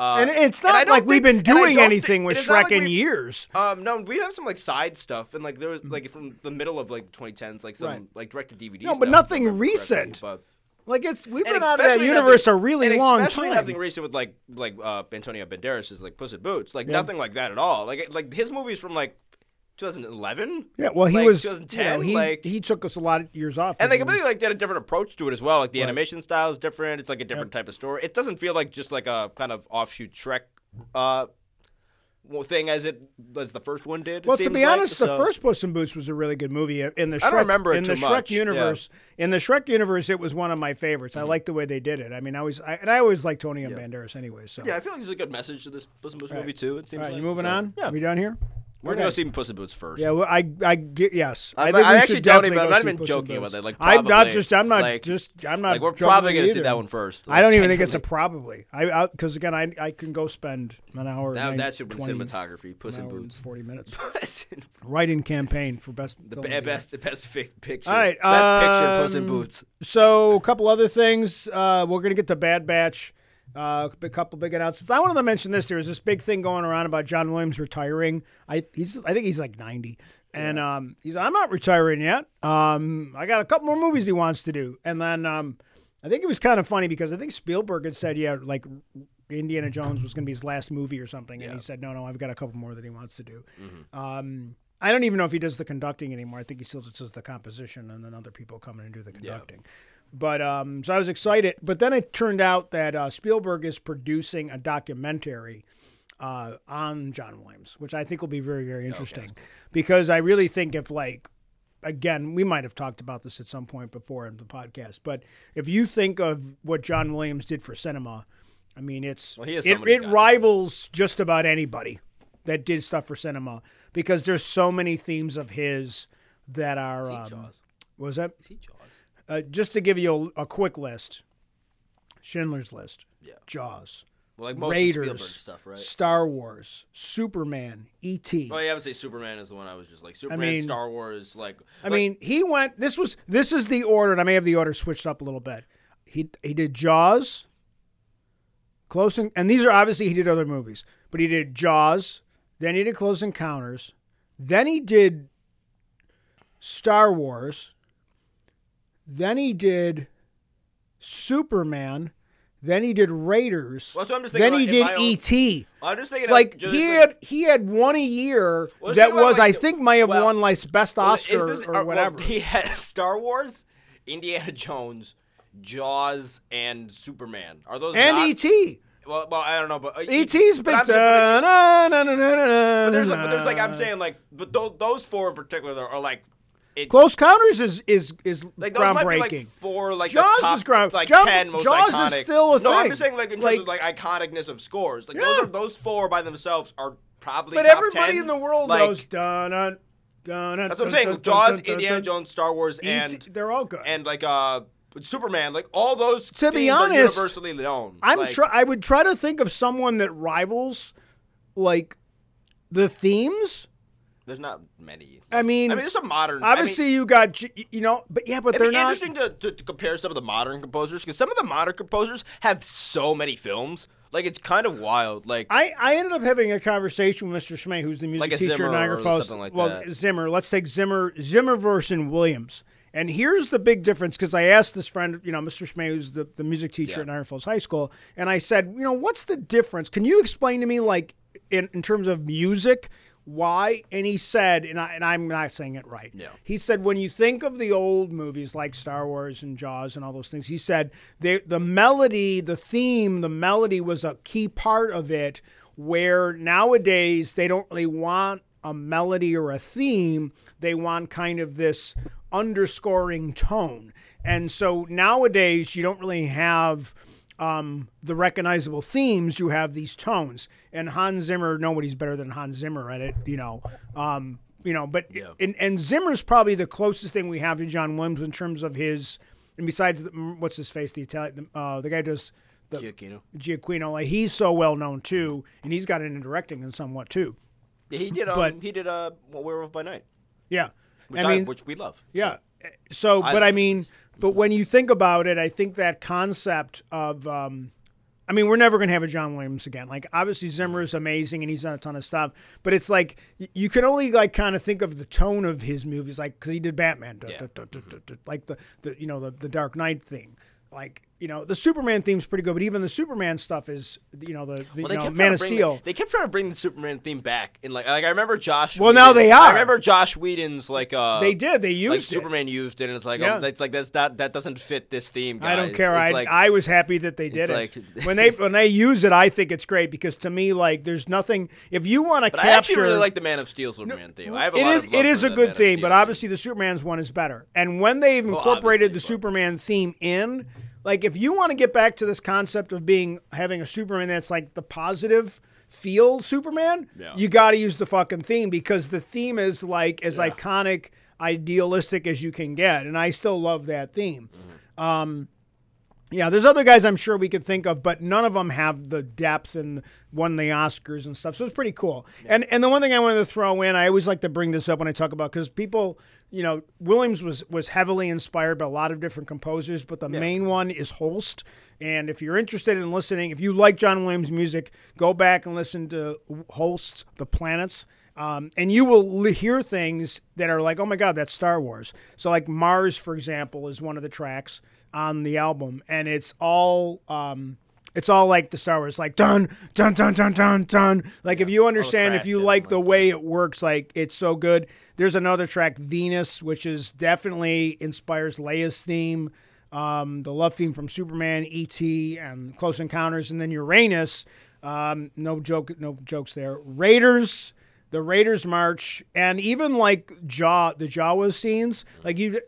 Uh, and it's not don't like we've been doing anything think- with Shrek like in years. um, no, we have some like side stuff, and like there was like from the middle of like 2010s, like some Right. like direct to DVD. No, but nothing recent. But Like it's we've and been out of that universe nothing- a really and long especially time. nothing recent with like like uh, Antonio Banderas is like Puss in Boots, like Yeah. nothing like that at all. Like like his movies from like 2011. yeah, well, he like, was you 2010. know, he, like he took us a lot of years off. and they completely like did a different approach to it as well. Like the Right. animation style is different. It's like a different type of story. It doesn't feel like just like a kind of offshoot Shrek uh thing as it as the first one did. Well, to be like, honest, the first Puss in Boots was a really good movie. Uh, In the Shrek, I don't remember it in too the much, Shrek yeah. universe, in the Shrek universe, it was one of my favorites. I like the way they did it. I mean, I was, I, and I always liked Antonio Banderas anyway. So Yeah, I feel like there's a good message to this Puss in Boots movie too. It seems All right, like you moving so, on? Yeah, are we done here? We're gonna go see Puss in Boots first. Yeah, well, I, I get yes. I'm- I, think I we actually should don't even- I'm not even joking about that, like, I'm not just. I'm not like- just. I'm not. like we're probably gonna you see that one first. I don't even think it's a *laughs* probably. I because again, I I can go spend an hour. That, nine- that should be cinematography. Puss in Boots. Forty minutes. *laughs* Writing campaign for best. the be- best, best picture. All right, best picture. Puss in um, Boots. So a couple other things. Uh, we're gonna get to Bad Batch. Uh, a couple big announcements. I wanted to mention this. There was this big thing going around about John Williams retiring. I he's I think he's like 90, and um, he's I'm not retiring yet. Um, I got a couple more movies he wants to do, and then um, I think it was kind of funny because I think Spielberg had said yeah like Indiana Jones was going to be his last movie or something, and he said no no I've got a couple more that he wants to do. Um, I don't even know if he does the conducting anymore. I think he still just does the composition, and then other people come in and do the conducting. But um, so I was excited. But then it turned out that uh, Spielberg is producing a documentary uh, on John Williams, which I think will be very, very interesting. Because I really think if like again, we might have talked about this at some point before in the podcast, but if you think of what John Williams did for cinema, I mean, it's Well, it, it got it. rivals just about anybody that did stuff for cinema because there's so many themes of his that are. Um, was that See Jaws. Uh, just to give you a, a quick list? Schindler's List, Yeah. Jaws, Well, like most Raiders, stuff, right? Star Wars, Superman, E.T. Well, yeah, I would say Superman is the one I was just like Superman, mean- Star Wars, like. I mean, he went. This was this is the order, and I may have the order switched up a little bit. He he did Jaws, Close and, and these are obviously he did other movies, but he did Jaws, then he did Close Encounters, then he did Star Wars, then he did Superman, then he did Raiders, Well, that's what I'm just then he did E.T. I'm just thinking Like just he like- had he had one a year Well, that was like, I think might have well, won like best Oscar this- or uh, well, whatever. *laughs* he has Star Wars, Indiana Jones, Jaws, and Superman. Are those and not, E.T. Well, well, I don't know, but uh, E.T.'s but been but like- na, na, na, na, na, But there's, like, but there's like I'm saying like, but those, those four in particular are like, it, Close Counters is is is like those might be groundbreaking. like four like Jaws top, is ground- like Jaws- ten most Jaws is still a no, I'm just saying like in Like- terms of like iconicness of scores. Like Yeah. those are those four by themselves are probably. but top everybody 10. in the world like, knows dun, dun, dun, That's what I'm saying. dun, Jaws, dun, dun, Indiana. Jones, Star Wars, E.T. and they're all good. and like uh Superman, like all those To be honest, universally known. I'm like, try- I would try to think of someone that rivals like the themes. There's not many. I mean, I mean, there's some modern. obviously I mean, you got you know, but yeah, but It'd they're be not. interesting to, to, to compare some of the modern composers because some of the modern composers have so many films. Like it's kind of wild. Like I, I ended up having a conversation with Mr. Schmay, who's the music Like a teacher Zimmer at Niagara Falls. something like well, that. Zimmer. Let's take Zimmer, Zimmerverse and Williams. And here's the big difference because I asked this friend, you know, Mr. Schmay, who's the, the music teacher Yeah. at Niagara Falls High School, and I said, you know, what's the difference? Can you explain to me, like, in, in terms of music. Why? And he said, and, I, and I'm not saying it right. Yeah. He said, when you think of the old movies like Star Wars and Jaws and all those things, he said they, the melody, the theme, the melody was a key part of it. Where nowadays they don't really want a melody or a theme, they want kind of this underscoring tone. And so nowadays you don't really have um, the recognizable themes, you have these tones. And Hans Zimmer, nobody's better than Hans Zimmer at it, you know. Um, you know, but Yeah. and, and Zimmer's probably the closest thing we have to John Williams in terms of his. And besides, the, what's his face? The Italian, uh, the guy does the Giacchino. Giacchino. Like he's so well known too, and he's got into directing and somewhat too. Yeah, he did. Um, But- he did. a Uh, Werewolf by Night, Yeah, which, I I which we love. yeah. So, I but I like mean, but when you think about it, I think that concept of, um, I mean, we're never going to have a John Williams again. Like, obviously, Zimmer is amazing and he's done a ton of stuff, but it's like you can only like kind of think of the tone of his movies, like because he did Batman, Yeah. like the, the you know the the Dark Knight thing. Like you know the Superman theme's pretty good, but even the Superman stuff is you know the, the Well, you know, Man of bring Steel. The, they kept trying to bring the Superman theme back, and like, like I remember Josh. Well, now they are. I remember Joss Whedon's like. Uh, they did. They used like it. Superman used it, and it's like, Yeah. oh, it's like that's not that doesn't fit this theme. Guys. I don't care. It's I, like, I was happy that they did it. like- *laughs* when they when they use it, I think it's great because to me, like, there's nothing. If you want to capture, I actually really like the Man of Steel Superman theme. I have a it lot is of it is a good theme, but obviously the Superman's one is better. And when they've Well, incorporated the but- Superman theme in, like, if you want to get back to this concept of being having a Superman that's like the positive feel Superman, Yeah. you got to use the fucking theme because the theme is like as Yeah. iconic, idealistic as you can get, and I still love that theme. Mm-hmm. Um, yeah, there's other guys I'm sure we could think of, but none of them have the depth and won the Oscars and stuff. So it's pretty cool. And and the one thing I wanted to throw in, I always like to bring this up when I talk about because people, you know, Williams was was heavily inspired by a lot of different composers, but the main one is Holst. And if you're interested in listening, if you like John Williams' music, go back and listen to Holst, The Planets. Um, and you will hear things that are like, oh my God, that's Star Wars. So, like Mars, for example, is one of the tracks on the album, and it's all um, it's all like the Star Wars, like dun dun dun dun dun dun. Like if you understand, if you like, the way it works, like it's so good. There's another track, Venus, which is definitely inspires Leia's theme, um, the love theme from Superman, E.T., and Close Encounters, and then Uranus. Um, no joke, no jokes there. Raiders the Raiders march, and even like Jaw, the Jawas scenes, like you,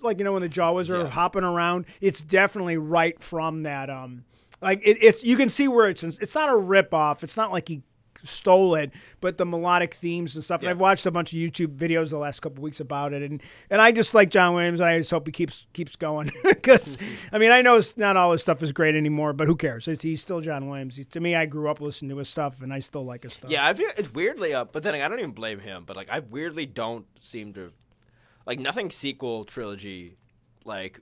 like you know when the Jawas are Yeah. hopping around, it's definitely right from that. Um, like it, it's you can see where it's it's not a rip off. It's not like he stole it, but the melodic themes and stuff. And I've watched a bunch of YouTube videos the last couple weeks about it, and and I just like John Williams. And I just hope he keeps keeps going *laughs* because I mean I know it's not all his stuff is great anymore, but who cares? It's, he's still John Williams. He's, to me, I grew up listening to his stuff, and I still like his stuff. Yeah, I feel it's weirdly up, but then I don't even blame him. But like, I weirdly don't seem to like nothing sequel trilogy like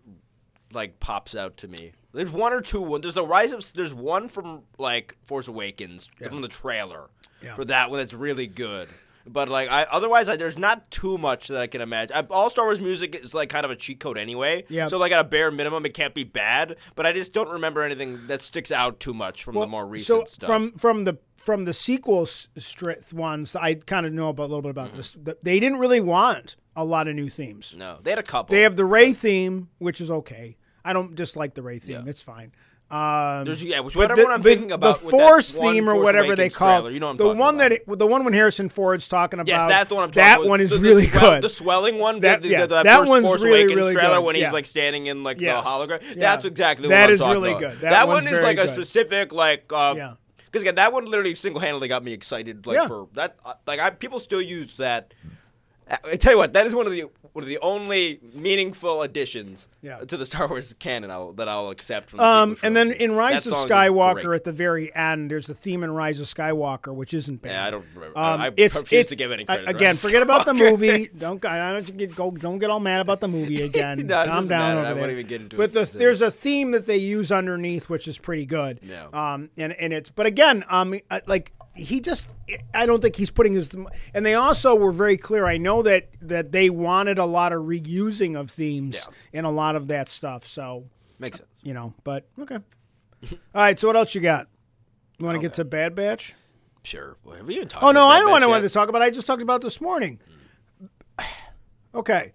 like pops out to me. There's one or two. One there's the rise of there's one from like Force Awakens from the trailer Yeah. for that one that's really good. But like I otherwise I, there's not too much that I can imagine. I, all Star Wars music is like kind of a cheat code anyway. Yeah. So like at a bare minimum it can't be bad. But I just don't remember anything that sticks out too much from the more recent so stuff. From from the from the sequel s- stri- ones, I kind of know about a little bit about this. They didn't really want a lot of new themes. no, they had a couple. They have the Rey theme, which is okay. I don't dislike the Rey theme; Yeah. it's fine. Um, There's, yeah, which whatever the, one I'm thinking about. the Force theme or Force whatever they call trailer, you know the one about. that it, the one when Harrison Ford's talking about. Yes, that's the one I'm talking That about. one is the, the really swell- good. The swelling one, That- the, yeah, the, the that first one's Force really, Awakens really trailer good, when he's yeah. like standing in like Yes, the hologram. yeah. That's exactly That what I'm is talking really about. good. That That, one is like a specific like. Uh, Yeah. Because again, that one literally single-handedly got me excited. Like for that, uh, like I people still use that. I I tell you what, that is one of the one of the only meaningful additions Yeah. to the Star Wars canon I'll, that I'll accept from. The Um, and then in Rise That of Skywalker at the very end, there's a theme in Rise of Skywalker, which isn't bad. Yeah, I don't remember. Um, I, I it's, refuse it's, to give any credit. to again. Forget about the movie. *laughs* Don't I don't get go, don't get all mad about the movie *laughs* again. No, Calm down matter. over I there. won't even get into but it the, there's a theme that they use underneath, which is pretty good. Yeah. Um, and and it's but again, um, like he just I don't think he's putting his and they also were very clear. I know that that they wanted a lot of reusing of themes Yeah. and a lot of that stuff. So Makes sense. you know, but okay. *laughs* All right. So what else you got? You want to get to Bad Batch? Sure. What have we even talking Oh no, I don't want wanted yet? to talk about. I just talked about this morning. *sighs* okay,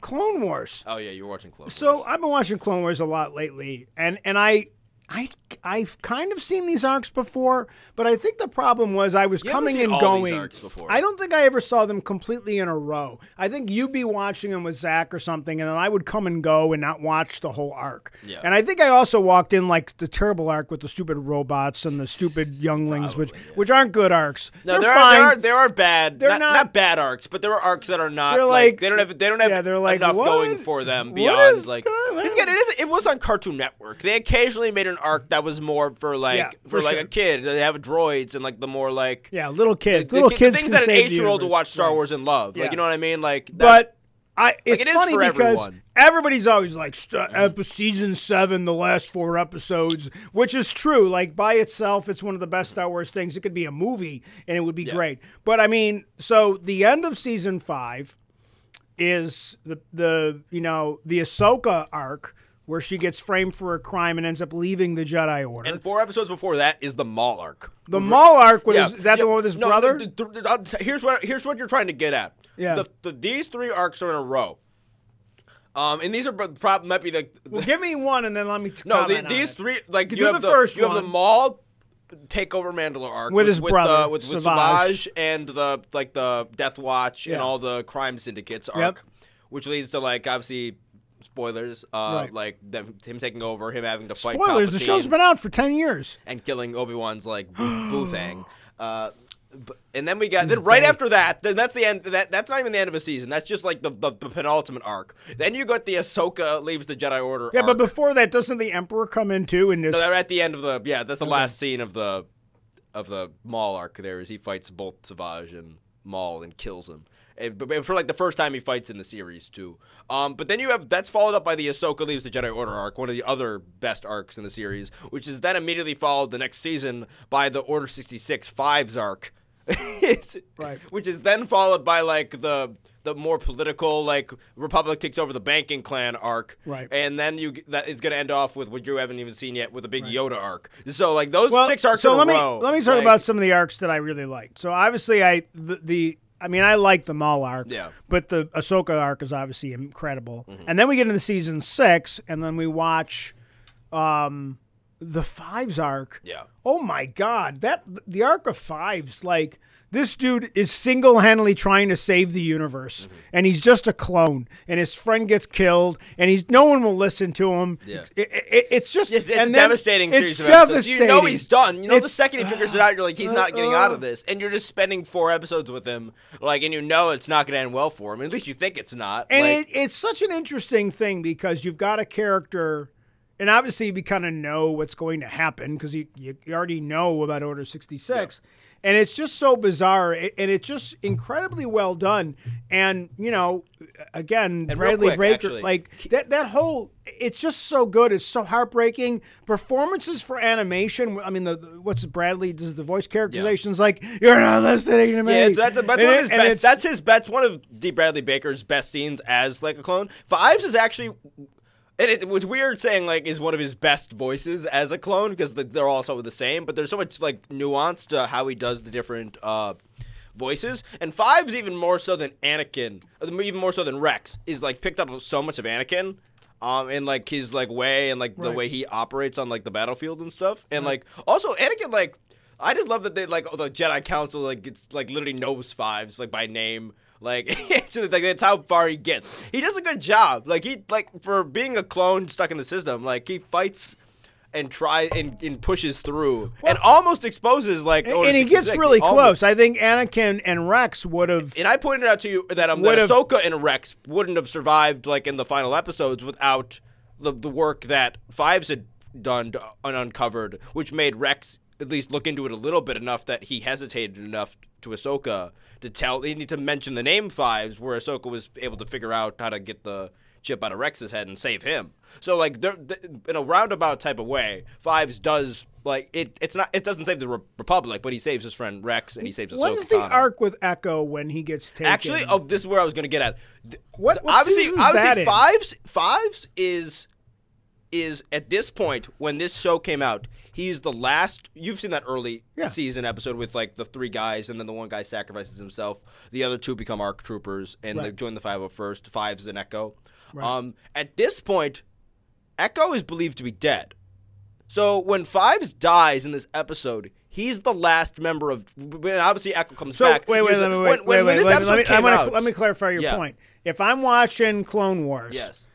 Clone Wars. Oh yeah, you're watching Clone So Wars. I've been watching Clone Wars a lot lately, and and I. I, I've kind of seen these arcs before, but I think the problem was I was You coming and going. arcs before. I don't think I ever saw them completely in a row. I think you'd be watching them with Zach or something, and then I would come and go and not watch the whole arc. Yeah. And I think I also walked in like the terrible arc with the stupid robots and the stupid younglings, which which aren't good arcs. No, They're there fine. are, there are there are bad. They're not, not- not bad arcs, but there are arcs that are not. They're like, like- they don't have they don't have yeah, they're like, enough what? going for them beyond like. going on? It's good. It is. It was on Cartoon Network. They occasionally made an arc that was more for like Yeah, for, for like sure. a kid. They have droids and like the more like yeah, little kids, the, little the kids things can that an eight year old universe. watch Star. Wars and love. Yeah. Like you know what I mean? Like that, But I, it's it is funny for because everyone. everybody's always like st- mm-hmm. ep- season seven, the last four episodes, which is true. Like by itself, it's one of the best Star Wars things. It could be a movie and it would be Yeah. great. But I mean, so the end of season five is the the you know the Ahsoka arc where she gets framed for a crime and ends up leaving the Jedi Order. and four episodes before that is the Maul arc. the Maul arc was Yeah, is that yeah. the one with his No, brother? the- the- the- here's what here's what you're trying to get at. Yeah. The, the, these three arcs are in a row. Um, and these are probably might be the, well, give me one and then let me t- no the, these three like You you, have the the, first you have the. Maul take over Mandalore arc With his brother, uh, with, with Savage. Savage and the like the Death Watch Yeah. and all the crime syndicates arc, Yep. which leads to like obviously spoilers, uh, Right. like them, him taking over, him having to fight Spoilers: the show's been out for ten years. and killing Obi Wan's like *gasps* Boo thing. Uh, and then we got then right after that. Then that's the end. That that's not even the end of a season. That's just like the, the, the penultimate arc. Then you got the Ahsoka leaves the Jedi Order. Yeah, arc. but before that, doesn't the Emperor come in too? And No, they're at the end of the yeah. That's the last scene of the of the Maul arc. There is he fights both Savage and Maul and kills him. But but for like the first time he fights in the series too. Um, but then you have that's followed up by the Ahsoka leaves the Jedi Order arc, one of the other best arcs in the series, which is then immediately followed the next season by the Order sixty six Fives arc. *laughs* Right. Which is then followed by like the the more political like Republic takes over the banking clan arc. Right. And then you that it's gonna end off with what you haven't even seen yet with a big Yoda arc. So like those well, six arcs so in let a me row. let me talk like- about some of the arcs that I really liked. So obviously, I the, the I mean, I like the Maul arc. Yeah. But the Ahsoka arc is obviously incredible. Mm-hmm. And then we get into season six, and then we watch um, the Fives arc. Yeah. Oh my God, that the arc of Fives, like this dude is single-handedly trying to save the universe, Mm-hmm. and he's just a clone, and his friend gets killed, and he's no one will listen to him. Yeah. It- it- it's just It's, it's and devastating it's series of episodes. You know he's done. You know the second he figures it out, you're like, he's not getting out of uh, this, and you're just spending four episodes with him, like, and you know it's not going to end well for him. At least you think it's not. And like, it, it's such an interesting thing because you've got a character, and obviously you kind of know what's going to happen because you, you, you already know about Order 66. And it's just so bizarre, and it's just incredibly well done. And you know, again, And Bradley quick, Baker, actually, like that that whole, it's just so good. It's so heartbreaking. Performances for animation. I mean, the, the what's Bradley does the voice characterizations like you're not listening to me. Yeah, that's, that's one it- of his best. That's his best. One of D. Bradley Baker's best scenes as like a clone. Fives is actually, and it was weird saying like is one of his best voices as a clone because they're all so the same. But there's so much like nuance to how he does the different uh, voices. And Fives even more so than Anakin, even more so than Rex, is like picked up so much of Anakin. Um, and like his like way and like the Right. way he operates on like the battlefield and stuff, and like also Anakin like I just love that they like oh, the Jedi Council like it's like literally knows fives like by name. Like, *laughs* like that's how far he gets. He does a good job. Like he like for being a clone stuck in the system. Like he fights and tries and, and pushes through and almost exposes like. Order and he gets 66. really Almost- close. I think Anakin and Rex would have. And I pointed out to you that um, that Ahsoka and Rex wouldn't have survived like in the final episodes without the the work that Fives had done to, and uncovered, which made Rex at least look into it a little bit enough that he hesitated enough to Ahsoka to tell. They need to mention the name Fives, where Ahsoka was able to figure out how to get the chip out of Rex's head and save him. So like they're, th in a roundabout type of way, Fives does like it. It's not. It doesn't save the Re- Republic, but he saves his friend Rex and he saves Ahsoka. When's the Tano. arc with Echo when he gets taken? Actually, oh, this is where I was going to get at. Th- What- what obviously, is obviously, that in? fives, fives is is at this point when this show came out, he's the last. You've seen that early Yeah. season episode with like the three guys, and then the one guy sacrifices himself. The other two become arc troopers, and they join the 501st. Fives and Echo. Um, at this point, Echo is believed to be dead. So when Fives dies in this episode, he's the last member of. Obviously Echo comes So back. wait, wait, here's let me wait, when, wait, when, wait, this let me- episode let me, I came wanna, out, let me clarify your Yeah. point. If I'm watching Clone Wars, Yes.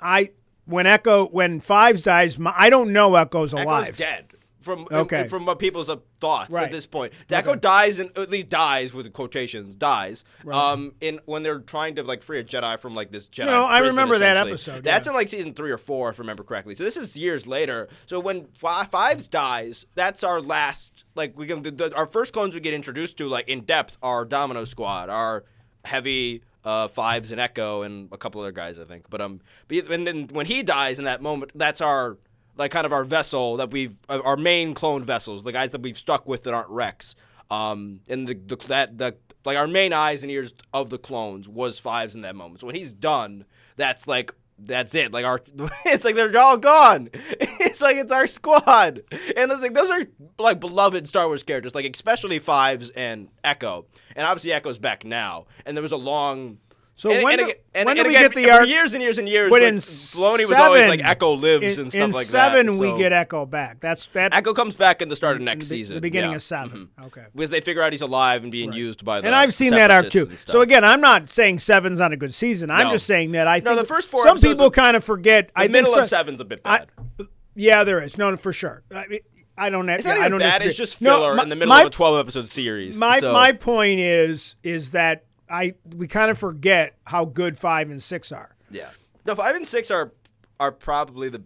I when Echo when Fives dies, my, I don't know Echo's alive. Echo's dead. From Okay. from what people's uh, thoughts Right. at this point, Echo dies and at least dies with quotations dies. Um, in when they're trying to like free a Jedi from like this Jedi. No, I remember that episode, That's yeah. in like season three or four, if I remember correctly. So this is years later. So when Fi- Fives dies, that's our last. Like we can, the, the, our first clones we get introduced to like in depth are Domino Squad, our heavy uh, Fives and Echo and a couple other guys, I think. But um, but, and then when he dies in that moment, that's our like kind of our vessel that we've uh, our main clone vessels, the guys that we've stuck with that aren't Rex. Um, and the, the that the like our main eyes and ears of the clones was Fives in that moment. So when he's done, that's like that's it. Like our, *laughs* it's like they're all gone. *laughs* It's like it's our squad, and like those are like beloved Star Wars characters, like especially Fives and Echo, and obviously Echo's back now. And there was a long. So and, when and, do- and, when do and we again, get the for arc- years and years and years? But like, in Filoni was always like Echo lives in, and stuff in like seven, that. we so- get Echo back. That's that. Echo comes back in the start of next the, season. the beginning yeah. of 7 mm-hmm. Okay. because they figure out he's alive and being used by the. And I've seen that arc too. So again, I'm not saying seven's not a good season. I'm No. just saying that I No, think the first four some people kind of forget. the I think middle so- of seven's a bit I- bad. Yeah, there is. No, for sure. I, mean, I don't. it's yeah, not I don't bad. disagree. It's just No, filler my- in the middle my, of a 12 episode series. My so. my point is is that I we kind of forget how good five and six are. Yeah. No, five and six are are probably the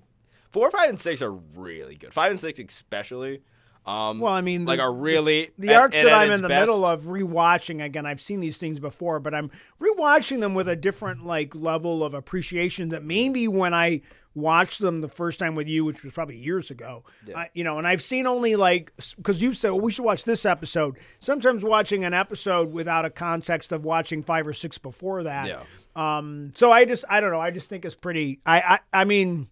four, five, and six are really good. Five and six, especially. Um, Well, I mean, like the- are really the at- arcs and that at I'm in the best. middle of rewatching again. I've seen these things before, but I'm rewatching them with a different like level of appreciation that maybe when I watched them the first time with you, which was probably years ago, I, you know, and I've seen only like because you've said well, we should watch this episode. Sometimes watching an episode without a context of watching five or six before that. Yeah. Um, so I just I don't know. I just think it's pretty. I I, I mean.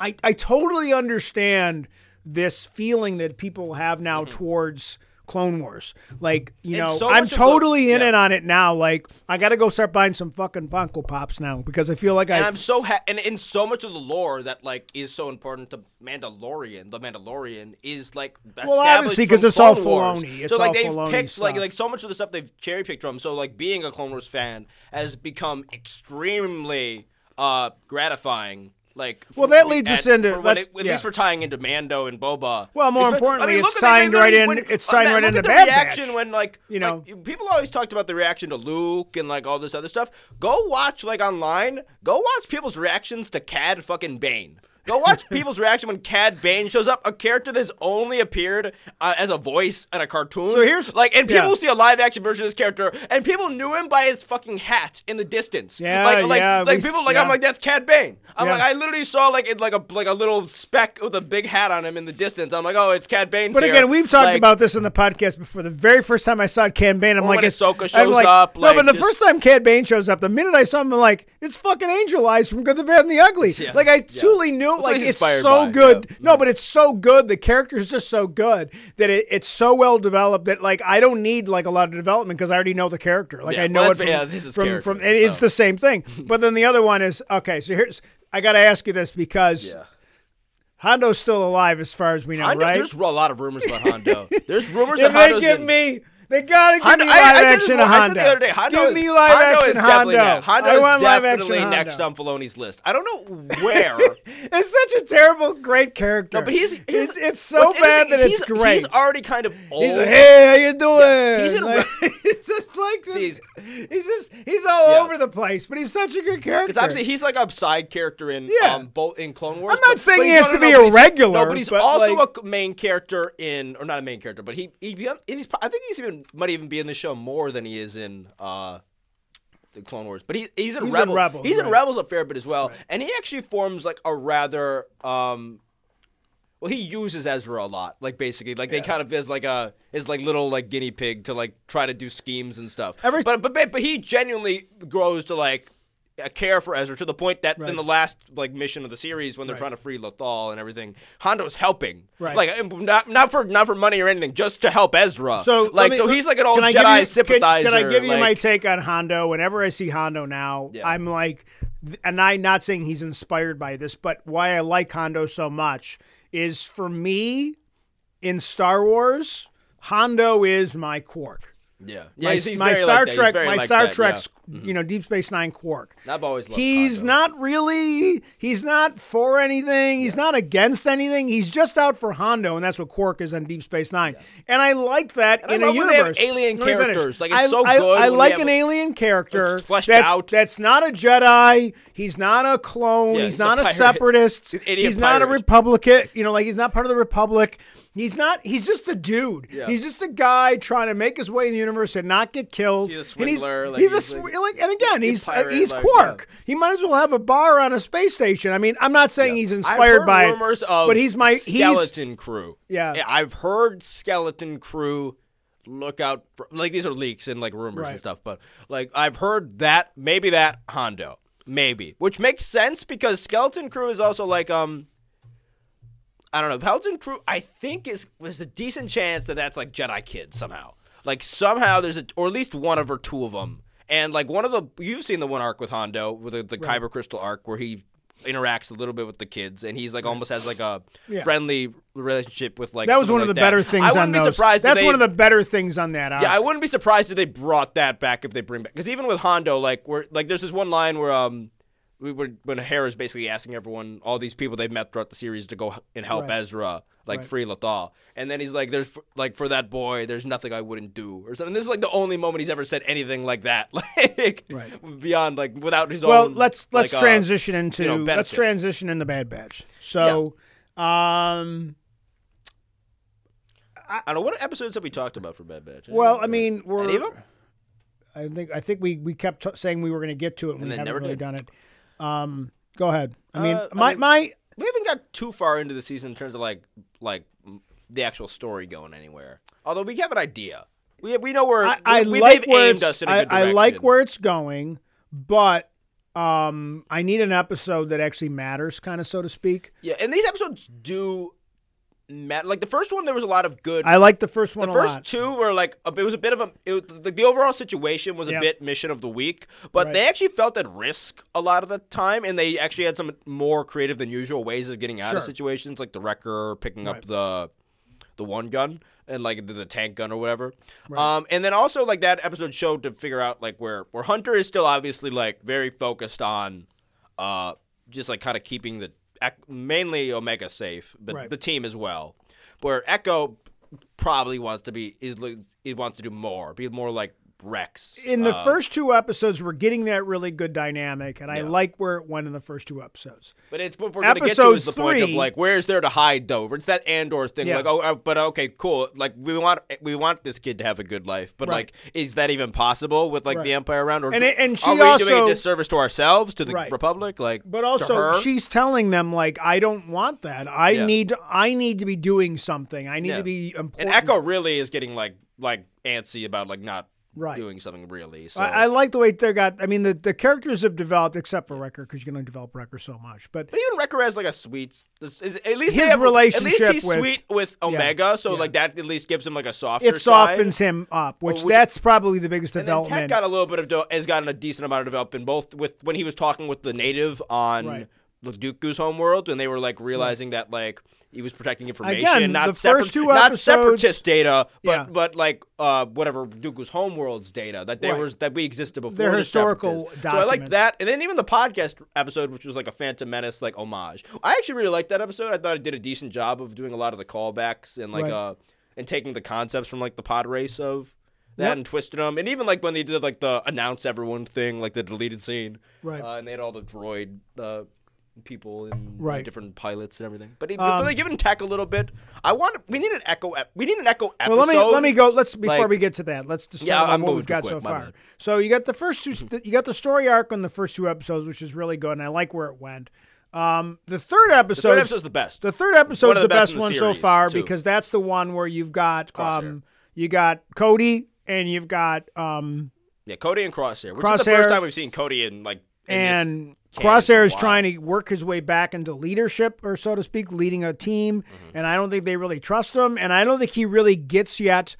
I, I totally understand this feeling that people have now towards Clone Wars. Like, you. Know, so I'm much of the- totally in yeah. it on it now. Like, I got to go start buying some fucking Funko Pops now because I feel like And I. I'm so ha- and in so much of the lore that like is so important to Mandalorian. The Mandalorian is like Well, obviously, because it's all Clone. Filoni. It's so like they've picked like like so much of the stuff they've cherry picked from. So like being a Clone Wars fan has become extremely uh gratifying. Like Well, for- that leads at- us into- for when it- at yeah. least for tying into Mando and Boba. Well, more Because- importantly, it's look at the- tying right in- when- it's tying uh, right into the Bad reaction Batch. when like You like, know. people always talked about the reaction to Luke and like all this other stuff. Go watch like online. Go watch people's reactions to Cad fucking Bane. Go watch people's reaction when Cad Bane shows up, a character that's only appeared uh, as a voice in a cartoon. So here's- like, and people yeah. see a live action version of this character, and people knew him by his fucking hat in the distance. Yeah, like, like, yeah, like people like yeah. I'm like that's Cad Bane. I'm like I literally saw like it like a like a little speck with a big hat on him in the distance. I'm like, oh, it's Cad Bane. but again, we've talked about this in the podcast before. The very first time I saw Cad Bane, I'm like, Ahsoka I'm like, up, No, like, but the first time Cad Bane shows up, the minute I saw him, I'm like, it's fucking Angel Eyes from Good, the Bad, and the Ugly. *laughs* Like I truly knew, like it's so by, good. yeah. No, but it's so good. The character is just so good that it, it's so well developed that like I don't need like a lot of development because I already know the character. Like Yeah, I know well, it from yeah, this is from, character, from and it's the same thing. *laughs* But then the other one is okay. So here's I got to ask you this because Yeah. Hondo's still alive as far as we know, Hondo, right? There's a lot of rumors about *laughs* Hondo. There's rumors that they give in- me, they gotta give Hondo, me I, live I said this action more- I said the other day. Hondo give is, me live Hondo action is definitely Hondo. next. I is live action Hondo. on Filoni's list. I don't know *laughs* where. It's such a terrible, great character. no, but he's, he's it's, it's so bad that it's he's, great. He's already kind of old. He's like, hey, how you doing? he's in Like, *laughs* *laughs* he's just like this. See, he's just he's all Yeah. over the place, but he's such a good character. Because obviously he's like a side character in Yeah. um, both in Clone Wars. I'm not but- saying but he has to be a regular, No, but he's also a main character in, or not a main character, but he, he he's I think he's even might even be in the show more than he is in uh, the Clone Wars. But he, he's in He's in Rebels. He's in. Rebels a fair bit as well, and he actually forms like a rather um. Well, he uses Ezra a lot, like basically, like they kind of is like a is like little like guinea pig to like try to do schemes and stuff. Every- but but but he genuinely grows to like care for Ezra to the point that Right. in the last like mission of the series when they're Right. trying to free Lothal and everything, Hondo's helping. Right. Like uh, not not for not for money or anything, just to help Ezra. So like me- so he's like an old Jedi you, sympathizer. Can, I give you my take on Hondo? Whenever I see Hondo now, Yeah. I'm like, and I'm not saying he's inspired by this, but why I like Hondo so much is for me in Star Wars, Hondo is my Quark. Yeah, yeah. My, he's, he's my very Star like that. He's Trek, very my like Star that, Trek, yeah. Mm-hmm. you know, Deep Space Nine Quark. I've always loved He's Hondo. not really. He's not for anything. He's not against anything. He's just out for Hondo, and that's what Quark is on Deep Space Nine. And I like that And I in a love when they have universe. alien Let me finish. characters. Like, it's I, so I, good I when we like an like, alien character that's out. that's not a Jedi. He's not a clone. Yeah, he's, he's a not a, pirate. *laughs* separatist. He's an idiot he's not a. Republican. You know, like he's not part of the Republic. He's not. He's just a dude. Yeah. He's just a guy trying to make his way in the universe and not get killed. He's a And swindler, like, he's, he's a like- like, and again, he's he's uh, pirate, he's Quark. He might as well have a bar on a space station. I mean, I'm not saying he's I've inspired by it, rumors of but he's my he's skeleton crew. Yeah. I've heard skeleton crew. Look out! For, like these are leaks and like rumors Right. and stuff, but like I've heard that maybe that Hondo, maybe, which makes sense because skeleton crew is also like um. I don't know. Skeleton crew, I think is there's a decent chance that that's like Jedi kids somehow. Like somehow there's a, or at least one of or two of them, and like one of the you've seen the one arc with Hondo with the, the Kyber crystal arc where he interacts a little bit with the kids and he's like almost has like a Yeah. friendly relationship with like that was one of like the that. better things I wouldn't be those. surprised. if That's they- one of the better things on that. yeah, I wouldn't be surprised if they brought that back if they bring back because even with Hondo, like we're like there's this one line where um we were when Hera's basically asking everyone, all these people they've met throughout the series to go and help Right. Ezra, like Right. free Lothal, and then he's like, "There's like for that boy, there's nothing I wouldn't do," or something. This is like the only moment he's ever said anything like that, *laughs* like Right. beyond like without his well, own. Well, let's let's like, uh, transition into you know, let's transition into Bad Batch. So, um, I don't know what episodes have we talked about for Bad Batch. well, I mean, we're any of them? I think I think we we kept t- saying we were going to get to it, and, we haven't never really did. done it. Um, go ahead. I mean, Uh, I my mean- my we haven't got too far into the season in terms of like like the actual story going anywhere. Although we have an idea. We we know where I, I we, like where aimed us in a I, I like where it's going, but um, I need an episode that actually matters, kind of so to speak. yeah, and these episodes do Like the first one, there was a lot of good. I like the first one the a first lot. two were like a, it was a bit of a it, the, the overall situation was a Yeah. bit mission of the week, but Right. they actually felt at risk a lot of the time, and they actually had some more creative than usual ways of getting out of situations, like the wrecker picking up the the one gun and like the, the tank gun or whatever. Um, and then also like that episode showed to figure out like where where Hunter is still obviously like very focused on uh just like kind of keeping the mainly Omega safe, but Right. the team as well. Where Echo probably wants to be is he wants to do more, be more like Rex. in the Uh, first two episodes, we're getting that really good dynamic, and I like where it went in the first two episodes. But it's what we're going to get to is the point of three- like, where's there to hide though? It's that Andor thing, Yeah. like, oh, uh, but okay, cool. Like we want we want this kid to have a good life, but Right. like, is that even possible with like Right. the Empire around? Or And and she are we doing a disservice to ourselves, to the Right. Republic? Like, But to also, she's telling them like, I don't want that. I Yeah. need I need to be doing something. I need Yeah. to be important. and. Echo really is getting like like antsy about like not Right. doing something really. So. I, I like the way they got. I mean, the, the characters have developed, except for Wrecker, because you can only develop Wrecker so much. But But even Wrecker has like a sweet. At least His have, At least he's with- sweet with Omega, so yeah. like that at least gives him like a softer. it side. softens him up, which, which- that's probably the biggest And then Tech development. got a little bit of de- has gotten a decent amount of development both with when he was talking with the native on Right. The Dooku's homeworld, and they were like realizing that like he was protecting information, Again, not the first separat- two not separatist data, but Yeah. but like uh whatever Dooku's homeworld's data that they Right. was that we existed before. They're the historical. So I liked that, and then even the podcast episode, which was like a Phantom Menace like homage. I actually really liked that episode. I thought it did a decent job of doing a lot of the callbacks and like Right. uh and taking the concepts from like the pod race of that Yep. and twisted them. And even like when they did like the announce everyone thing, like the deleted scene, Right. Uh, and they had all the droid uh, people and Right. different pilots and everything. But, Um, so they given tech a little bit. I want we need an echo. ep- We need an echo episode. well, let me let me go. Let's before like- we get to that. Let's just Yeah, what we've got quick, so far. bad. So you got the first two. you got the story arc on the first two episodes, which is really good, and I like where it went. Um, the third episode. The episode. third episode's the best. The third episode's One the, the best best, in the one so far too. because that's the one where you've got um, you got Cody and you've got um, Yeah, Cody and Crosshair, which is the first time we've seen Cody in like and Crosshair is for a while. trying to work his way back into leadership, or so to speak, leading a team. Mm-hmm. And I don't think they really trust him. And I don't think he really gets yet.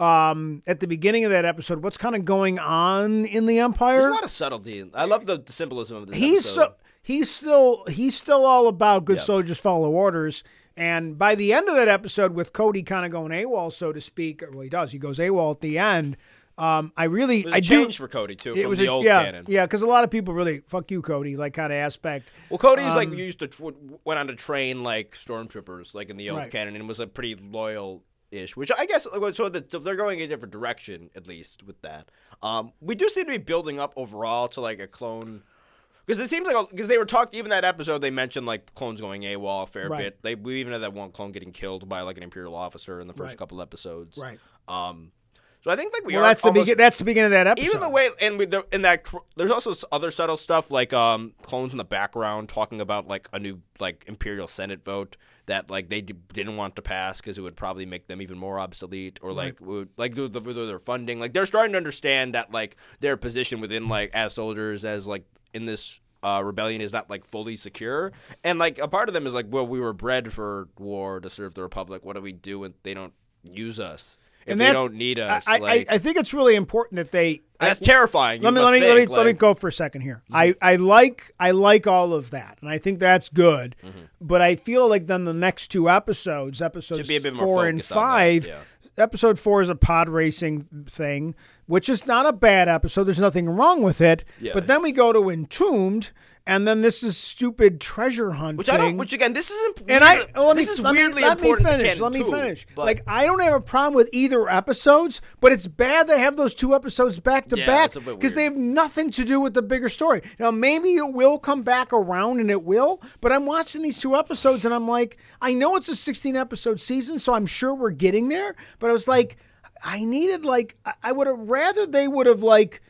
Um, at the beginning of that episode, what's kind of going on in the Empire? There's a lot of subtlety. I love the symbolism of this. he's episode. so he's still he's still all about good Yeah. soldiers follow orders. And by the end of that episode, with Cody kind of going AWOL, so to speak, or well, he does, he goes AWOL at the end. Um, I really, It was a I do. for Cody too It from was the a, old yeah, canon. yeah, because a lot of people really fuck you, Cody, like kind of aspect. Well, Cody's like Um, used to tr- went on to train like stormtroopers, like in the old Right. canon, and was a pretty loyal ish. Which I guess so that they're going a different direction at least with that. Um, we do seem to be building up overall to like a clone. Because it seems like because they were talking even that episode they mentioned like clones going AWOL a fair Right. bit. They we even had that one clone getting killed by like an imperial officer in the first Right. couple episodes. Right. Um, so I think like we well, are that's the almost, begin. That's the beginning of that episode. even the way and with the, in that there's also other subtle stuff like um clones in the background talking about like a new like imperial senate vote that like they d- didn't want to pass because it would probably make them even more obsolete or like would like the, the, the, their funding like they're starting to understand that like their position within like as soldiers as like in this uh, rebellion is not like fully secure and like a part of them is like well we were bred for war to serve the republic what do we do when they don't use us And they don't need us I, like I, I think it's really important that they. that's I, terrifying. Let me let me let me think, let me like- Mm-hmm. go for a second here. I, I like I like all of that, and I think that's good. Mm-hmm. But I feel like then the next two episodes, episodes be a bit more four and focused on that, five, yeah. episode four is a pod racing thing, which is not a bad episode. There's nothing wrong with it. Yeah. But then we go to Entombed, and then this is stupid treasure hunt Which thing. I don't. Which again, this is imp- And I weird- let me this is let me, weirdly let me important to finish. Let me too, finish. but- Like I don't have a problem with either episodes, but it's bad they have those two episodes back to Yeah, back that's a bit because they have nothing to do with the bigger story. Now maybe it will come back around and it will, but I'm watching these two episodes and I'm like, I know it's a 16 episode season, so I'm sure we're getting there. But I was like, I needed like I- would have rather they would have like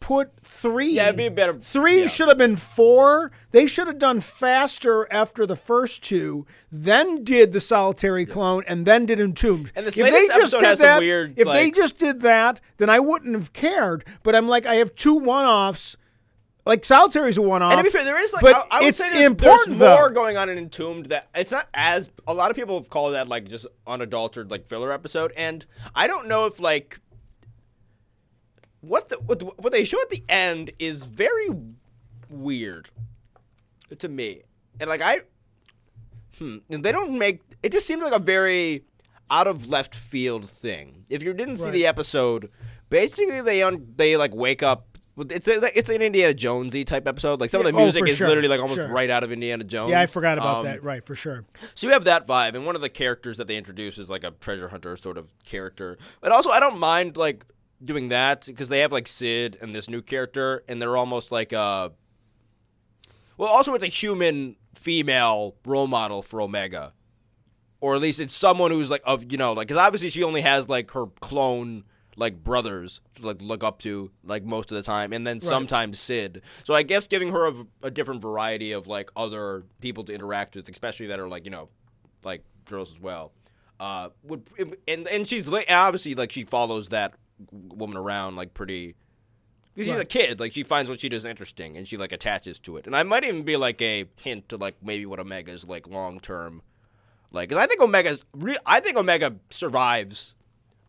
put three. Yeah, it'd be a better- Three yeah. should have been four. They should have done faster after the first two, then did the solitary clone, and then did entombed. And this if latest they just episode did has some that, weird, If they just did that, then I wouldn't have cared. But I'm like, I have two one-offs. Like solitary's a one-off. And to be fair, there is like but I, I would it's say there's, important there's more though. going on in Entombed that it's not as a lot of people have called that like just unadulterated like filler episode, and I don't know if like what the what, what they show at the end is very weird to me, and like I hmm, and they don't make it just seemed like a very out of left field thing. If you didn't see Right. the episode, basically they un, they like wake up. It's a, it's an Indiana Jonesy type episode. Like some of the oh, music for is sure, literally like almost sure. right out of Indiana Jones. Yeah, I forgot about Um, that. Right, for sure. So you have that vibe, and one of the characters that they introduce is like a treasure hunter sort of character. But also, I don't mind like doing that because they have like Cid and this new character, and they're almost like a. Well, also it's a human female role model for Omega, or at least it's someone who's like of you know like because obviously she only has like her clone like brothers like look up to like most of the time and then sometimes Cid. So i guess giving her a, a different variety of like other people to interact with especially that are like you know like girls as well uh would and and she's obviously like she follows that woman around like pretty because she's a kid like she finds what she does interesting and she like attaches to it and i might even be like a hint to like maybe what omega's like long term like because i think omega's re- i think omega survives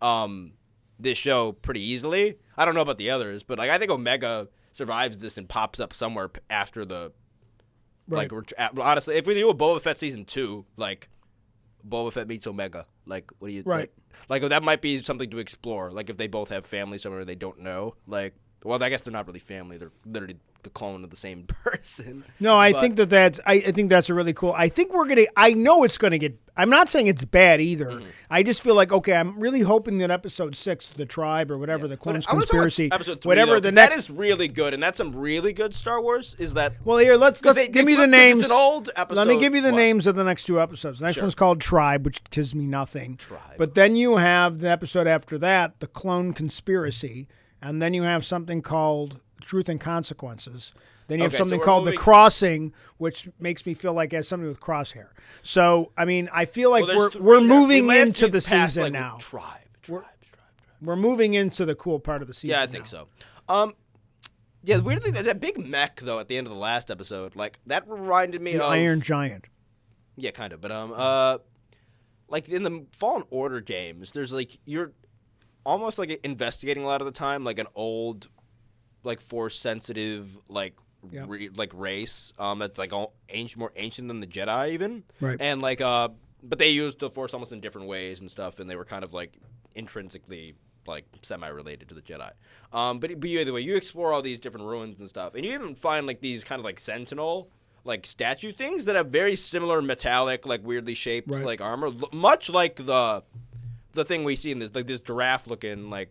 um this show pretty easily i don't know about the others but like i think omega survives this and pops up somewhere after the Right. like honestly if we do a boba fett season two like boba fett meets omega like what do you Right. like, like that might be something to explore like if they both have family somewhere they don't know like well i guess they're not really family they're literally the clone of the same *laughs* person No, I But- think that that's I, I think that's a really cool. I think we're gonna. I know it's gonna get. I'm not saying it's bad either. Mm-hmm. I just feel like okay. I'm really hoping that episode six, the tribe or whatever, the But clones I wanna talk about conspiracy, episode three, whatever though, the next. that is really good and that's some really good star wars is that well, here let's let's they- give they me the flip- names. it's an old episode. Let me give you the names of the next two episodes. The next Sure. one's called Tribe, which gives me nothing. Tribe. But then you have the episode after that, the Clone Conspiracy, and then you have something called Truth and Consequences. Then you have Okay, so something we're called moving- the Crossing, which makes me feel like it has something with Crosshair. So I mean, I feel like Well, we're we're moving we into the pass, season like, now. tribe tribe tribe We're moving into the cool part of the season. yeah i think now. so um Yeah, the weird thing that, that big mech though at the end of the last episode, like that reminded me The of Iron Giant. Yeah, kind of. But um, uh, like in the Fallen Order games, there's like you're almost like investigating a lot of the time, like an old, like force sensitive, like Yeah. re- like race, um, that's like all ancient, more ancient than the Jedi even, Right. And like uh, but they used the force almost in different ways and stuff, and they were kind of like intrinsically like semi-related to the Jedi. Um, but, but either way, you explore all these different ruins and stuff, and you even find like these kind of like sentinel like statue things that have very similar metallic, like weirdly shaped Right. like armor, l- much like the the thing we see in this like this giraffe looking like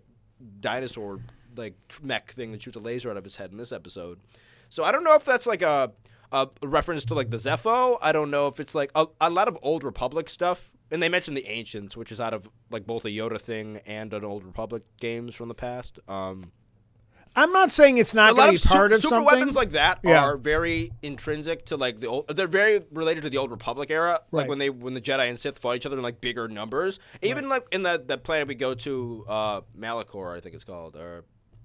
dinosaur like mech thing that shoots a laser out of his head in this episode. So I don't know if that's like a a reference to like the Zeffo. I don't know if it's like a, a lot of old Republic stuff. And they mentioned the Ancients, which is out of like both a Yoda thing and an old Republic games from the past. Um, I'm not saying it's not a lot of be part of super something. weapons like that Yeah. are very intrinsic to like the old. They're very related to the old Republic era, like when they when the Jedi and Sith fought each other in like bigger numbers. Even like in the that planet we go to, uh, Malachor, I think it's called, or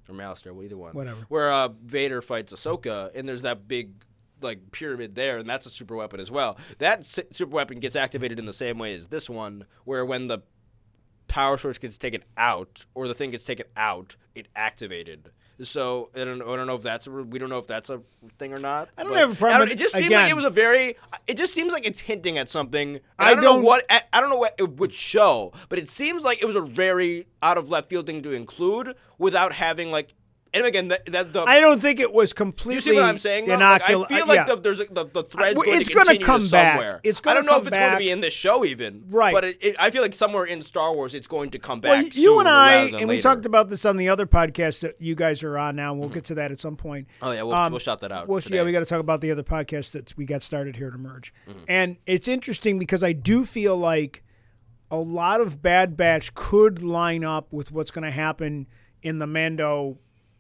or Malastare, either one. Whatever. Where uh, Vader fights Ahsoka, and there's that big like pyramid there, and that's a super weapon as well. That super weapon gets activated in the same way as this one, where when the power source gets taken out or the thing gets taken out, it activated. So I don't, I don't know if that's a, we don't know if that's a thing or not. I don't but- have a problem, I don't- but It just seemed again- like it was a very. It just seems like it's hinting at something. I I, don't know don't- what. I I don't know what it would show, but it seems like it was a very out of left field thing to include without having like. And again, that, that the I don't think it was completely. you see what I'm saying? Like, I feel like yeah. the, there's a, the the thread's well, going it's to continue come to back. somewhere. It's I gonna don't know if it's going to be in this show even. Right. But it, it, I feel like somewhere in Star Wars, it's going to come back. Well, you and I, and we talked about this on the other podcast that you guys are on now. and We'll get to that at some point. Oh yeah, we'll, Um, we'll shout that out. Well, yeah, we got to talk about the other podcast that we got started here to merge. Mm-hmm. And it's interesting because I do feel like a lot of Bad Batch could line up with what's going to happen in the Mando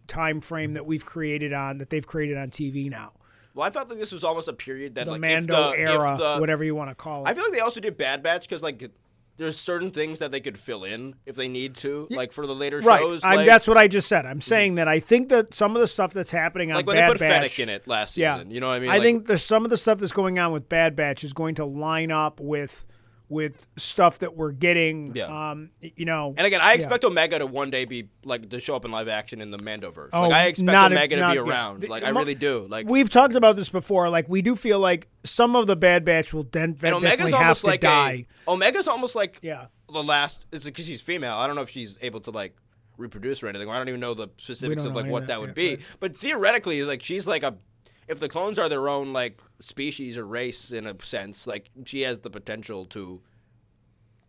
time frame that we've created on that they've created on TV now. Well, I felt like this was almost a period that The like Mando if the, era, the, whatever you want to call it. I feel like they also did Bad Batch because like there's certain things that they could fill in if they need to, like for the later right. shows. I'm, like, that's what I just said. I'm saying that I think that some of the stuff that's happening on like when Bad they put Batch, Fennec in it last Yeah. season. You know what I mean? I Like, think there's some of the stuff that's going on with Bad Batch is going to line up with with stuff that we're getting. Yeah. Um, you know. And again, I expect Omega to one day be like to show up in live action in the Mandoverse. Oh, like I expect not- Omega to not- be around. The- Like I really do. Like We've talked about this before. Like we do feel like some of the Bad Batch will den- and definitely Omega's have almost to like die. a Omega's almost like Yeah. the last is because she's female. I don't know if she's able to like reproduce or anything. I don't even know the specifics of like what that would yet, be. right. But theoretically, like she's like a if the clones are their own like species or race in a sense, like she has the potential to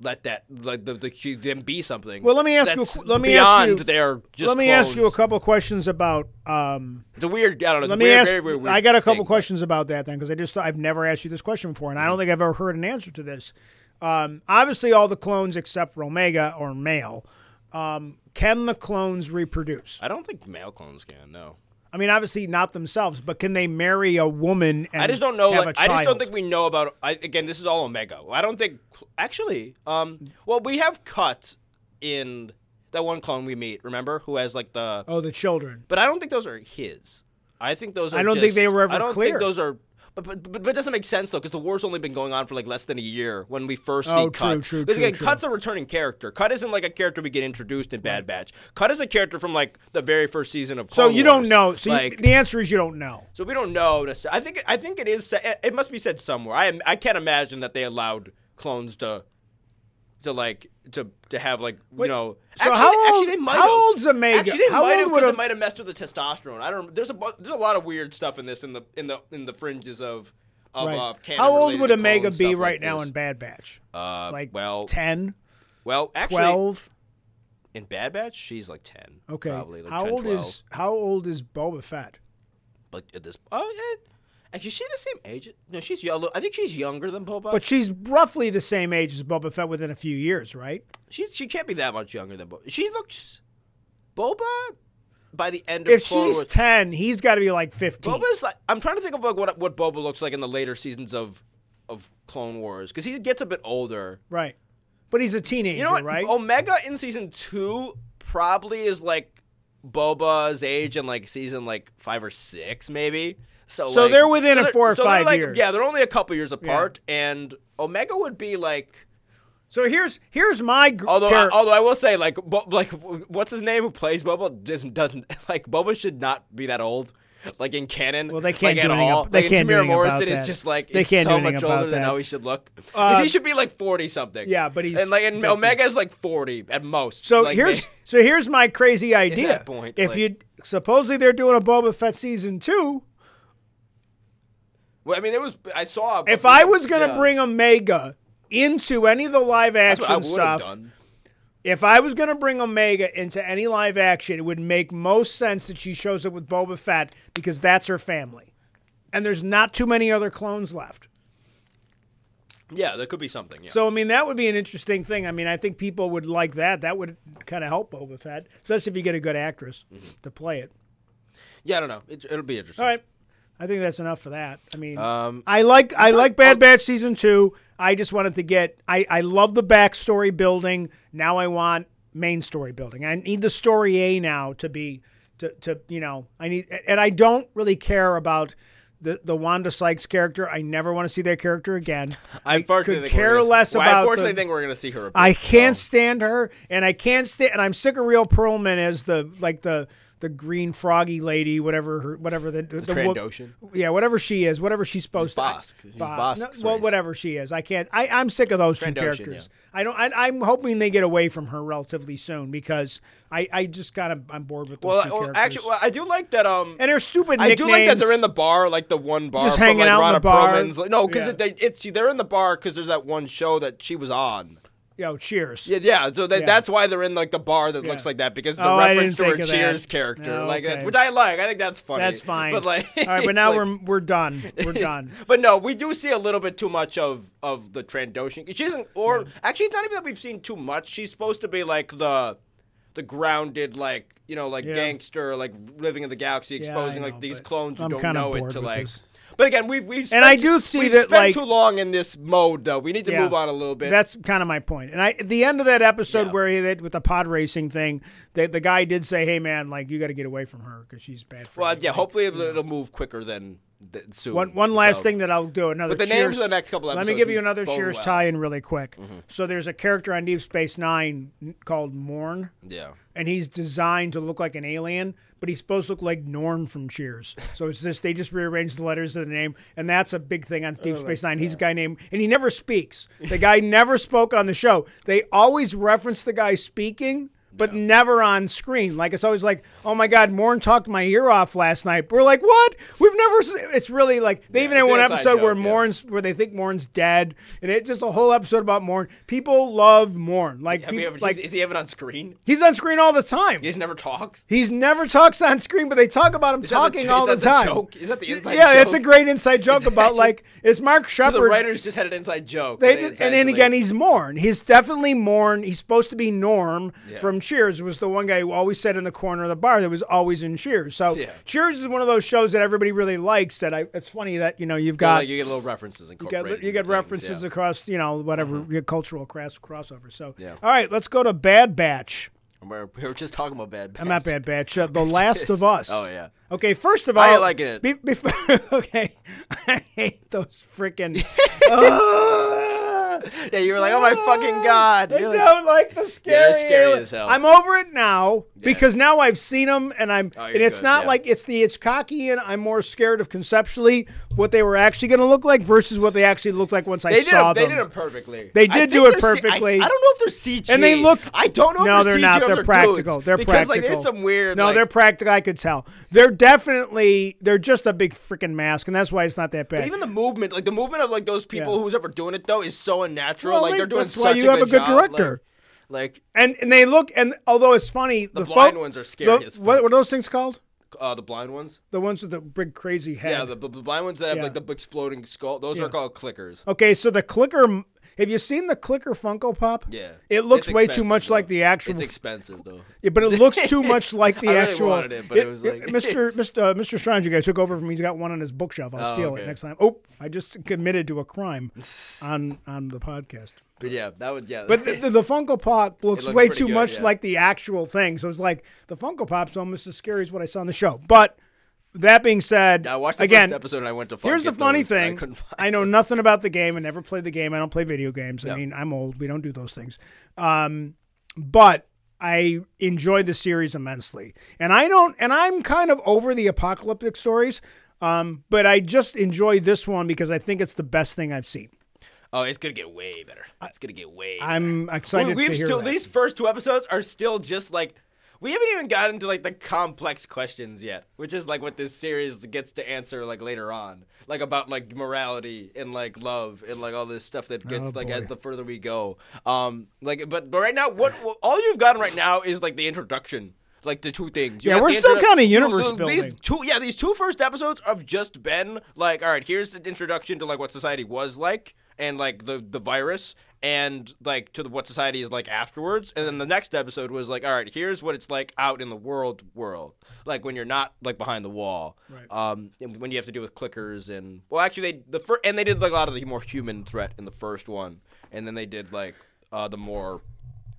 let that like the, the them be something. Well, let me ask you a let me ask beyond you- their just Let me ask you a couple questions about. Um, It's a weird. I don't know. Let a me weird, ask. very, very weird I got a couple thing, but- questions about that then because I just I've never asked you this question before, and I Mm-hmm. don't think I've ever heard an answer to this. Um, obviously, all the clones except for Omega are male. Um, can the clones reproduce? I don't think male clones can. No. I mean, obviously not themselves, but can they marry a woman? And I just don't know. Like, I just don't think we know about. I, again, this is all Omega. I don't think. Actually, um, well, we have cut in that one clone we meet. Remember, who has like the. Oh, the children. But I don't think those are his. I think those are. I don't think they were ever clear. I don't clear. think those are. But, but, but, but it doesn't make sense though, because the war's only been going on for like less than a year when we first see Oh, Cut. true, Because true, again, true. Cut's a returning character. Cut isn't like a character we get introduced in Bad Batch. Cut is a character from like the very first season of. Clone so you don't know. So you- the answer is you don't know. so we don't know. I think I think it is. It must be said somewhere. I I can't imagine that they allowed clones to to like to to have like you know. so actually, how old- actually they might how have. old's Omega? Actually, they How might old have because it might have messed with the testosterone. I don't. There's a there's a lot of weird stuff in this in the in the in the fringes of of Right. uh, How old would Omega be right like now this. in Bad Batch? Uh, Like well, 10, well, actually, 12? in Bad Batch, she's like ten. Okay. probably like how 10, old 12. is how old is Boba Fett? like at this? Oh, yeah. Actually, is she the same age? No, she's yellow. I think she's younger than Boba. But she's roughly the same age as Boba Fett within a few years, right? She she can't be that much younger than Boba. She looks Boba by the end of If Clone she's Wars. 10, he's got to be like 15. Boba's like I'm trying to think of like what what Boba looks like in the later seasons of of Clone Wars because he gets a bit older. right. But he's a teenager, You know what? right? Omega in season two probably is like Boba's age in like season like five or six, maybe. So, So like- they're within a they're- four or so five like- years. Yeah, they're only a couple years apart, and Omega would be like. So here's here's my gr- Although, ter- although I will say, like, Bo- like, what's his name who plays Boba doesn't doesn't *laughs* like Boba should not be that old. Like in canon, Well, they can't like, do at anything all. ab- they like, can't do Tamir about Morrison is just like They can't do so much older than how he should look. Uh, he should be like forty something. Yeah, but he's and like and 50. Omega is like forty at most. So Like, here's *laughs* so here's my crazy idea. point, if like- you supposedly they're doing a Boba Fett season two, well, I mean, it was. I saw. if I was gonna yeah. bring Omega into any of the live action what I would have stuff, done. if I was gonna bring Omega into any live action, it would make most sense that she shows up with Boba Fett because that's her family, and there's not too many other clones left. Yeah, there could be something. Yeah. So I mean that would be an interesting thing. I mean I think people would like that. That would kind of help Boba Fett, especially if you get a good actress Mm-hmm. to play it. yeah, I don't know. It, it'll be interesting. All right. I think that's enough for that. I mean, Um, I like I like Bad Batch season two. I just wanted to get. I I love the backstory building. Now I want main story building. I need the story A now to be to to you know. I need and I don't really care about. The, the Wanda Sykes character, I never want to see that character again. I could care gonna- less well, I about unfortunately the- think we're going to see her. a bit, I can't so. stand her, and I can't stand, and I'm sick of Rhea Perlman as the like the the green froggy lady, whatever her, whatever the the, wo- Trandoshan? yeah, whatever she is, whatever she's supposed Bossk. to. She's Bossk. Bossk's well, whatever she is, I can't. I I'm sick of those two Trandoshan, characters. I don't. I, I'm hoping they get away from her relatively soon because I I just kind of I'm bored with those Well, two well, characters. actually, well, I do like that. Um, and they're stupid. I do like that they're in the bar, like the one bar, Just from, hanging like, out in the bar. Perlman's. Like, no, because Yeah. it, they, it's they're in the bar because there's that one show that she was on. Yo, cheers. Yeah, yeah. So that, Yeah. that's why they're in like the bar that Yeah. looks like that because it's Oh, a reference to her of that. Cheers character, Oh, like okay. which I like. I think that's funny. That's fine. But like, All right, *laughs* but now like- we're we're done. *laughs* We're done. But no, we do see a little bit too much of of the Trandoshan. She isn't, or actually, it's not even that we've seen too much. She's supposed to be like the the grounded, like you know, like Yeah. gangster, like living in the galaxy, exposing know, like these clones clone who I'm don't know it to like. this. But again, we've we've And I spent- do see we've that, spent like- too long in this mode though. We need to Yeah. move on a little bit. That's kind of my point. And I, at the end of that episode Yeah. where he did with the pod racing thing, the, the guy did say, "Hey man, like you got to get away from her because she's bad for well, you." yeah. Like, Hopefully, it'll, it'll move quicker than, than soon. One one last So- thing that I'll do another. But the cheers. names of the next couple Let me give you another Cheers well. tie-in really quick. Mm-hmm. So there's a character on Deep Space Nine called Morn, Yeah. and he's designed to look like an alien, but he's supposed to look like Norm from Cheers. So it's just they just rearranged the letters of the name, and that's a big thing on Deep Oh Space Nine. He's a guy named, and he never speaks. The guy *laughs* never spoke on the show. They always reference the guy speaking. But never on screen. Like it's always like, oh my God, Morn talked my ear off last night. We're like, what? We've never. se- It's really like they even had one episode where joke, yeah. Morn's where they think Morn's dead, and it's just a whole episode about Morn. People love Morn. Like, ever, like is, he ever on screen? he's on screen all the time. He just never talks. He's never talks on screen, but they talk about him Is the- talking is all the that time. joke? Is that the inside yeah, joke? it's a great inside *laughs* joke about just- like it's Mark So Shepard. the writers just had an inside joke. they and did, and then again, he's Morn. He's definitely Morn. He's supposed to be Norm Yeah. from Cheers. Was the one guy who always sat in the corner of the bar that was always in Cheers. So Yeah. Cheers is one of those shows that everybody really likes. That I. It's funny that you know you've So, got like, you get little references you get, you get things, references yeah. across you know whatever your cultural cross crossover. So Yeah. all right, let's go to Bad Batch. We're, we were just talking about bad. Batch. I'm not Bad Batch. Uh, *laughs* the Last of Us. Oh yeah. Okay, first of all, I liking it. Be, before, *laughs* okay, *laughs* I hate those freaking. *laughs* Yeah, you were like, oh my fucking god. I You're like- don't like the scary. they're scary alien- as hell. I'm over it now because now I've seen them, and I'm, Oh, and it's good, not yeah. like it's the Hitchcockian. I'm more scared of conceptually what they were actually going to look like versus what they actually looked like once I They did, saw it, they did it perfectly. They did do it perfectly. I, I don't know if they're CG. And they look- I don't know. No, if they're CG not. They're dudes, practical. They're practical. because practical. like there's some weird. No, like, they're practical. I could tell. They're definitely they're just a big freaking mask, and that's why it's not that bad. But even the movement, like the movement of like those people Yeah. who's ever doing it though, is so unnatural. Well, like they- they're doing that's such why you a have good a good job, director. Like, and and they look and although it's funny, the, blind fo- ones are scary the- as what, what are those things called? Uh, the blind ones. The ones with the big crazy head. Yeah, the, the, the blind ones that have Yeah. like the exploding skull. Those Yeah. are called clickers. okay, so the clicker. Have you seen the clicker Funko Pop? Yeah, It looks way too much though. like the actual. It's expensive though. Yeah, but it looks too *laughs* much like the I really actual. wanted it, but it was like- Mr. *laughs* Mr. Uh, Mr. Strange, you guys took over from. me. He's got one on his bookshelf. I'll Oh, steal it next time. Oh, I just committed to a crime *laughs* on on the podcast. But yeah, that would yeah. But the, the, the Funko Pop looks way too good, much yeah. like the actual thing. So it's like the Funko Pop's almost as scary as what I saw on the show. But that being said, I watched the again, first episode and I went to. here's the funny and I thing. I know nothing about the game. I never played the game. I don't play video games. I mean, I'm old. We don't do those things. Um, but I enjoyed the series immensely, and I don't. And I'm kind of over the apocalyptic stories. Um, but I just enjoy this one because I think it's the best thing I've seen. Oh, it's gonna get way better. It's gonna get way. I'm excited we, hear still that. these first two episodes are still just like we haven't even gotten to like the complex questions yet, which is like what this series gets to answer like later on, like about like morality and like love and like all this stuff that gets Oh, like boy. as the further we go. Um, like but but right now, what, what all you've gotten right now is like the introduction. Like the two things. You Yeah, we're still kinda you- universe the- These two, yeah, these two first episodes have just been like, all right, here's the introduction to like what society was like, and like the the virus, and like to the, what society is like afterwards. And then the next episode was like, all right, here's what it's like out in the world world, like when you're not like behind the wall, Right. um, when you have to deal with clickers and well, actually they the first and they did like a lot of the more human threat in the first one, and then they did like uh, the more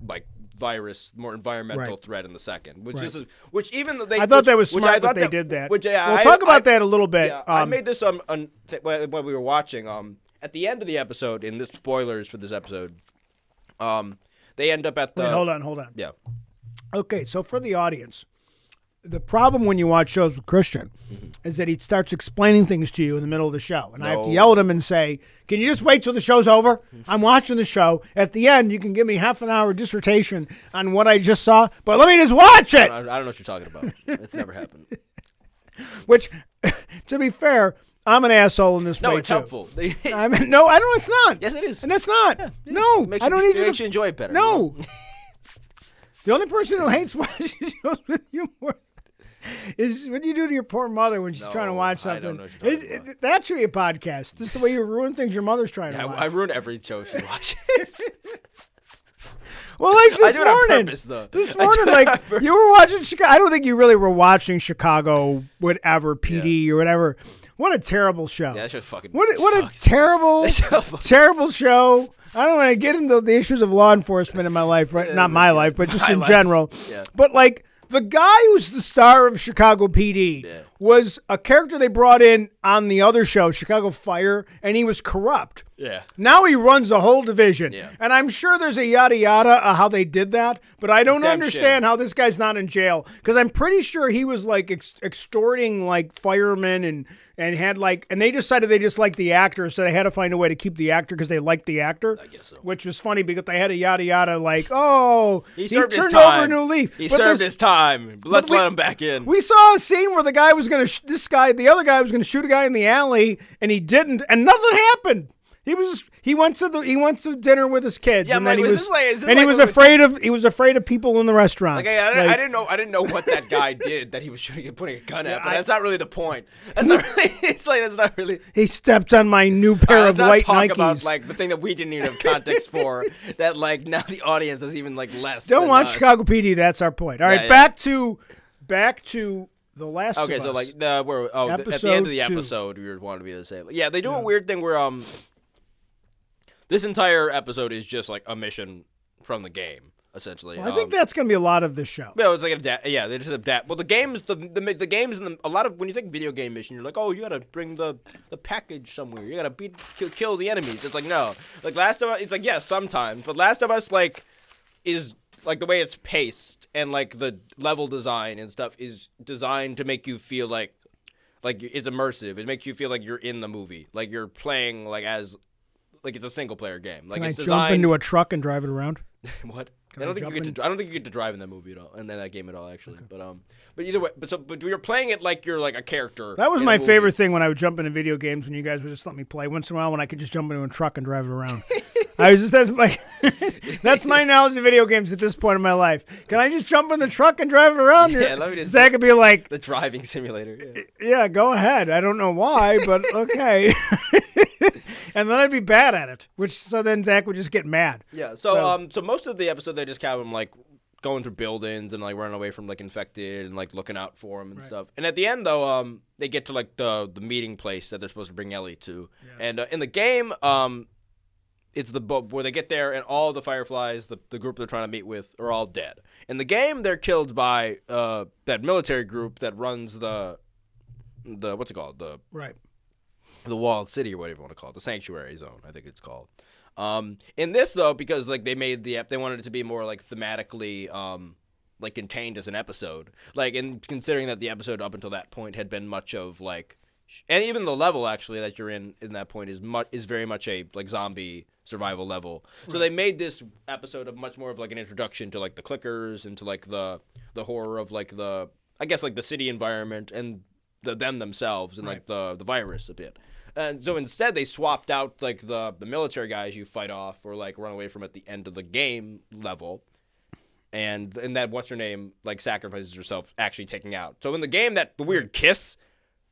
like virus, more environmental Right. threat in the second, which Right. is which even though they I thought which- that was which smart I that thought they did that. Which yeah, we'll I- talk about I- that a little bit. yeah, I Um, made this um on, while we were watching um at the end of the episode in this spoilers for this episode, um they end up at the wait, hold on, hold on. yeah Okay, so for the audience, the problem when you watch shows with Christian is that he starts explaining things to you in the middle of the show, and I have to yell at him and say, "Can you just wait till the show's over? *laughs* I'm watching the show. At the end, you can give me half an hour dissertation on what I just saw, but let me just watch I it." don't, I don't know what you're talking about. it's never happened. *laughs* Which, *laughs* to be fair, I'm an asshole in this No, way it's too. helpful. *laughs* I mean, no, I don't. It's not. yes, it is. and it's not. no, Makes I don't need you makes to you enjoy it better. No. *laughs* the only person who hates *laughs* watching shows with you more is what do you do to your poor mother when she's trying to No, watch I something. don't know what you're talking Is- it- that should be a podcast. Just the way you ruin things your mother's trying to I, watch. I ruin every show she watches. well, like this I do it on morning. purpose. This morning, it like you were watching Chicago. I don't think you really were watching Chicago, whatever PD or whatever. What a terrible show. yeah, that show fucking. What a, what a *laughs* terrible, *laughs* show terrible show. I don't want to get into the issues of law enforcement in my *laughs* life, right? Not my life, but just My in life. general. Yeah. But like the guy who's the star of Chicago PD Yeah. was a character they brought in on the other show, Chicago Fire, and he was corrupt. Yeah. Now he runs the whole division. Yeah. And I'm sure there's a yada yada of how they did that, but I don't Redemption. understand how this guy's not in jail because I'm pretty sure he was like ex- extorting like firemen and and had like and they decided they just liked the actor, so they had to find a way to keep the actor because they liked the actor. I guess so. Which was funny because they had a yada yada like, oh, He served his turned time. over a new leaf. He But served his time. Let's we- let him back in. we saw a scene where the guy was going to, sh- this guy, the other guy was going to shoot a guy in the alley, and he didn't, and nothing happened. He was he went to the he went to dinner with his kids, Yeah, and I'm then he like, was this like- and he was afraid of he was afraid of people in the restaurant. Like, I, I, didn't, Like, I didn't know. I didn't know what that guy *laughs* did that he was shooting and putting a gun at. But I- that's not really the point. That's not really. *laughs* It's like that's not really. he stepped on my new pair Uh, of white talk Nikes. about like the thing that we didn't even have context *laughs* for. that like now the audience is even like less. Don't watch us. Chicago PD. That's our point. All right, Yeah, yeah. back to back to the last. Okay, so Us. like the where oh the, at the end of the two. episode we were wanted me to say like, yeah they do a weird thing where um this entire episode is just like a mission from the game essentially. Well, I think Um, that's going to be a lot of this show. No, it's like adapt. Yeah, they just adapt. Well, the games, the the, the games, and the, a lot of when you think video game mission, you're like, oh, you gotta bring the the package somewhere. You gotta beat kill, kill the enemies. It's like no, like Last of Us. It's like yeah, sometimes, but Last of Us like is like the way it's paced and like the level design and stuff is designed to make you feel like like it's immersive. It makes you feel like you're in the movie, like you're playing like as like it's a single player game. Like Can I it's jump into a truck and drive it around? *laughs* What? Can I I don't think you get to. I don't think you get to drive in that movie at all, and then that game at all, actually. But um, but either way, but so but you're playing it like you're like a character. That was my favorite thing when I would jump into video games when you guys would just let me play. Once in a while, when I could just jump into a truck and drive it around. *laughs* I was just that's my *laughs* that's my knowledge of video games at this point in my life. Can I just jump in the truck and drive it around? Yeah, let me just- Zach could be like, The driving simulator. Yeah. "Yeah, go ahead." I don't know why, but okay. And then I'd be bad at it, which so then Zach would just get mad. Yeah. So, So- um, so most of the episode they just have him like going through buildings and like running away from like infected and like looking out for him and Right. stuff. And at the end though, um, they get to like the the meeting place that they're supposed to bring Ellie to. And uh, in the game, um, it's the boat where they get there and all the fireflies, the, the group they're trying to meet with, are all dead. In the game, they're killed by uh, that military group that runs the the what's it called the Right. The walled city or whatever you want to call it, the sanctuary zone, I think it's called. Um, in this though, because like they made the they wanted it to be more like thematically um, like contained as an episode. Like, and considering that the episode up until that point had been much of like, and even the level actually that you're in in that point is much is very much a like zombie survival level. So they made this episode of much more of like an introduction to like the clickers and to like the the horror of like the I guess like the city environment and the them themselves and like the the virus a bit. And so instead they swapped out like the the military guys you fight off or like run away from at the end of the game level and and that what's her name like sacrifices herself actually taking out. So in the game that the weird kiss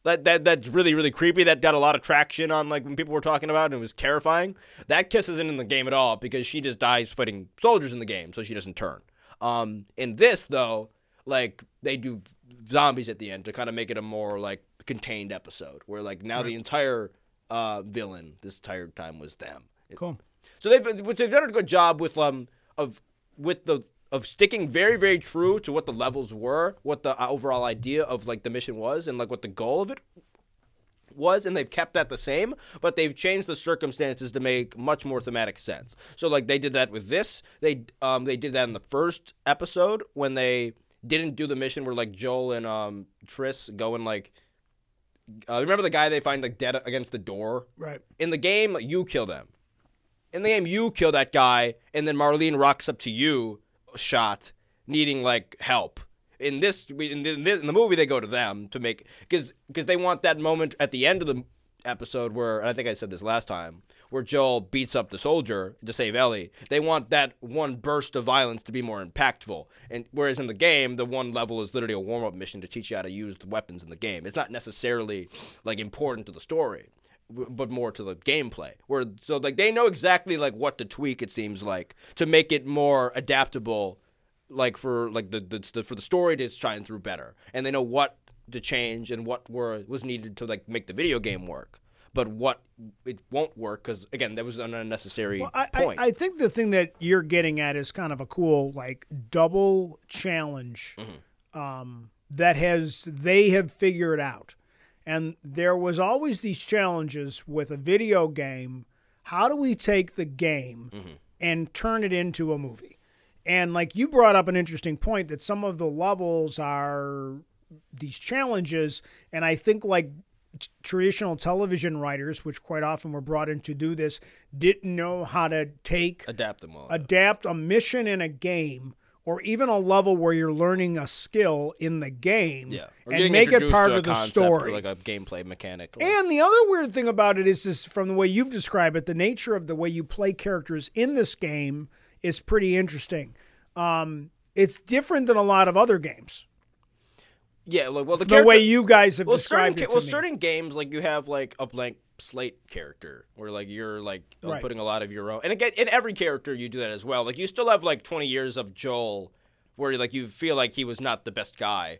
that that that's really really creepy that got a lot of traction on like when people were talking about it and it was terrifying. That kiss isn't in the game at all because she just dies fighting soldiers in the game so she doesn't turn. Um in this though like they do zombies at the end to kind of make it a more like contained episode where like now the entire uh villain this entire time was them. Cool. so they've which they've done a good job with um of with the of sticking very very true to what the levels were, what the uh, overall idea of like the mission was, and like what the goal of it was, and they've kept that the same, but they've changed the circumstances to make much more thematic sense. So like they did that with this, they um they did that in the first episode when they didn't do the mission where like Joel and um Tess go and like. Uh, remember the guy they find like dead against the door? Right. in the game, like, you kill them. In the game, you kill that guy, and then Marlene rocks up to you, shot, needing like help. In this, in the, in the in the movie, they go to them to make because because they want that moment at the end of the episode where and I think I said this last time where Joel beats up the soldier to save Ellie. They want that one burst of violence to be more impactful, and whereas in the game, the one level is literally a warm up mission to teach you how to use the weapons in the game. It's not necessarily like important to the story but more to the gameplay. Where so like they know exactly like what to tweak. It seems like to make it more adaptable, like for like the, the, the for the story to shine through better, and they know what to change and what were was needed to like make the video game work. But what it won't work because again that was an unnecessary Well, I, I, point. I think the thing that you're getting at is kind of a cool like double challenge Mm-hmm. um, that has they have figured out, and there was always these challenges with a video game. How do we take the game Mm-hmm. and turn it into a movie? And like you brought up an interesting point that some of the levels are these challenges, and I think like t- traditional television writers, which quite often were brought in to do this, didn't know how to take Adapt them all. adapt a mission in a game or even a level where you're learning a skill in the game yeah, Or and make it part of the story. like a gameplay mechanic. Like- and the other weird thing about it is this from the way you've described it, the nature of the way you play characters in this game is pretty interesting. Um, it's different than a lot of other games. Yeah, like well the, The, way you guys have well, certain described ca- it to well, me. certain games like you have like a blank slate character where like you're like uh, Right. putting a lot of your own, and again, in every character you do that as well. Like you still have like 20 years of Joel, where like you feel like he was not the best guy,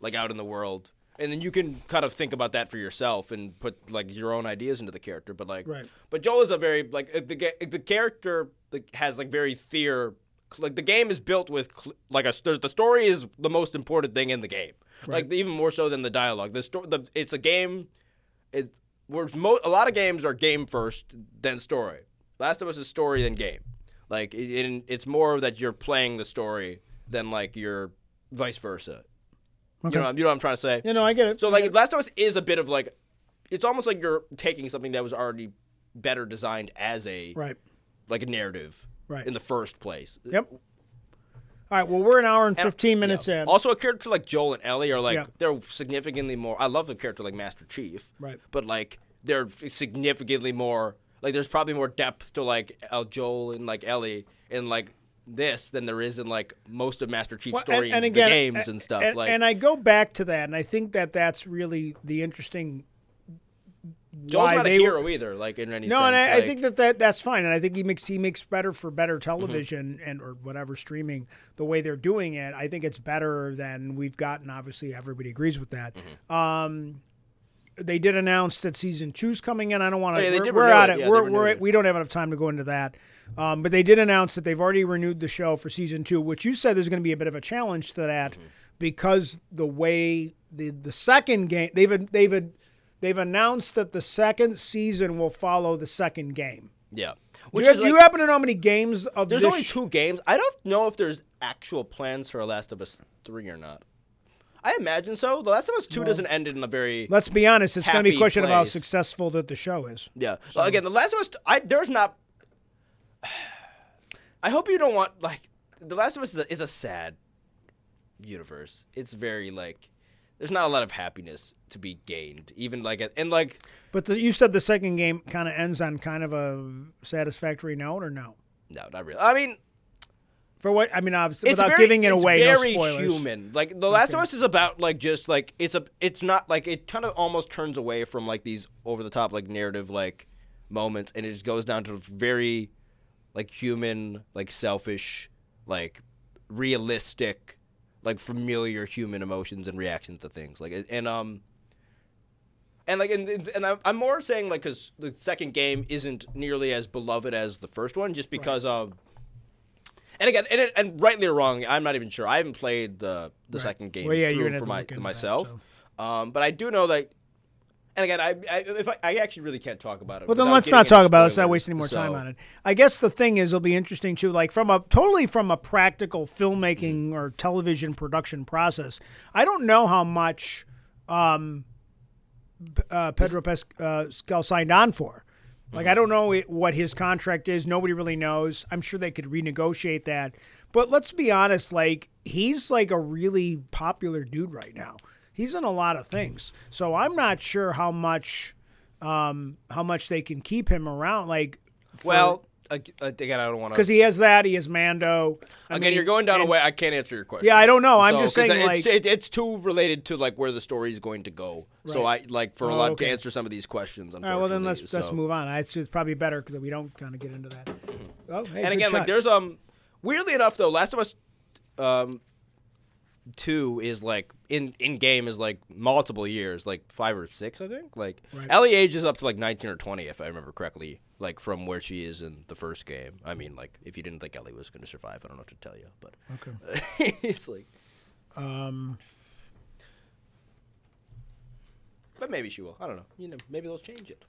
like out in the world, and then you can kind of think about that for yourself and put like your own ideas into the character. But like, Right. but Joel is a very like the the character has like very fear. Like the game is built with like a the story is the most important thing in the game. Like even more so than the dialogue. The story, the it's a game. It where mo- a lot of games are game first then story. Last of Us is story then game. Like it, it, it's more that you're playing the story than like you're vice versa. Okay. You know, you know what I'm trying to say. you know, I get it. So like. Last of Us is a bit of like, it's almost like you're taking something that was already better designed as a right, like a narrative right. in the first place. Yep. All right. Well, we're an hour and And- fifteen minutes yeah. in. Also, a character like Joel and Ellie are like Yeah. they're significantly more. I love a character like Master Chief, Right. But like they're significantly more. Like there's probably more depth to like El Joel and like Ellie in like this than there is in like most of Master Chief's Well, story in the games and stuff. And, like and I go back to that, and I think that that's really the interesting. Joel's why not a they were- hero either. Like in any No, sense. and I, I think that, that that's fine, and I think he makes he makes better for better Mm-hmm. television and or whatever streaming the way they're doing it. I think it's better than we've gotten. Obviously, everybody agrees with that. Mm-hmm. Um, they did announce that season two's coming in. I don't want to. Oh, yeah, we're we're at it. it. Yeah, we're, we're it. we don't have enough time to go into that. Um, but they did announce that they've already renewed the show for season two, which you said there's going to be a bit of a challenge to that Mm-hmm. because the way the the second game they've they've they've announced that the second season will follow the second game. Yeah. Which you, do you like- happen to know how many games of There's only sh- two games. I don't know if there's actual plans for a Last of Us three or not. I imagine so. The Last of Us two doesn't end in a very Let's be honest. It's going to be a question of how successful that the show is. yeah. Well, again, the Last of Us. I there's not. *sighs* I hope you don't want like the Last of Us is a, is a sad universe. It's very like there's not a lot of happiness to be gained, even like and like But the, you said the second game kind of ends on kind of a satisfactory note, or no? no, not really. I mean, For what I mean, obviously, it's without very, giving it it's away, very no spoilers. human. Like The Last of Us is about like just like it's a it's not like it kind of almost turns away from like these over the top like narrative like moments and it just goes down to very like human, like selfish, like realistic, like familiar human emotions and reactions to things. Like and um and like and, and I'm- I'm more saying like because the second game isn't nearly as beloved as the first one, just because of. And again, and, it, and rightly or wrong, I'm not even sure. I haven't played the the Right. second game Well, yeah, through for my into that, myself. so. Um, but I do know that. And again, I, I if I, I actually really can't talk about it. Well, then let's not talk about it. Let's not waste any more time on it. I guess the thing is, it'll be interesting too. Like from a totally from a practical filmmaking or television production process, I don't know how much um, uh, Pedro Pascal signed on for. Like I don't know what his contract is. Nobody really knows. I'm sure they could renegotiate that. But let's be honest. Like he's like a really popular dude right now. He's in a lot of things. So I'm not sure how much um, how much they can keep him around. Like Well, ag- again, I don't want to because he has that. He has Mando. I Again, mean, you're going down a way I can't answer your question. Yeah, I don't know. I'm So, just saying, it's, like- it, it's too related to like where the story is going to go. So I like for a Oh, lot okay. to answer some of these questions. All right, well then let's unfortunately, let's move on. It's, it's probably better because we don't kind of get into that. Oh, hey, and again, like there's um, weirdly enough though, Last of Us, um, two is like in in game is like multiple years, like five or six, I think. Like Right. Ellie age is up to like nineteen or twenty, if I remember correctly. Like from where she is in the first game. I mean, like if you didn't think Ellie was going to survive, I don't know what to tell you, but Okay. *laughs* it's like, Um, but maybe she will. I don't know. You know, maybe they'll change it.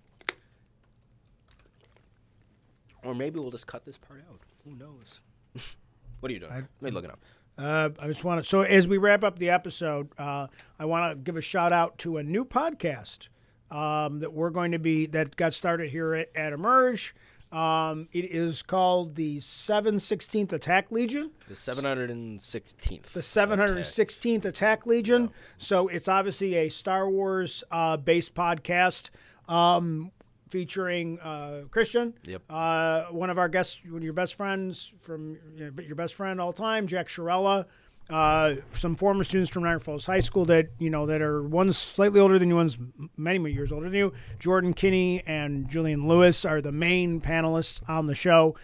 Or maybe we'll just cut this part out. Who knows? *laughs* what are you doing? I- you looking up? Uh, I just want to. So as we wrap up the episode, uh, I want to give a shout out to a new podcast um, that we're going to be that got started here at, at Emerge. Um, it is called the 716th Attack Legion. The 716th. The 716th Attack Legion. So it's obviously a Star Wars uh, based podcast um, featuring uh, Christian. Yep. Uh, one of our guests, one of your best friends from you know, your best friend all time, Jack Shirella. Uh, some former students from Niagara Falls High School that you know that are one's slightly older than you, one's many many years older than you. Jordan Kinney and Julian Lewis are the main panelists on the show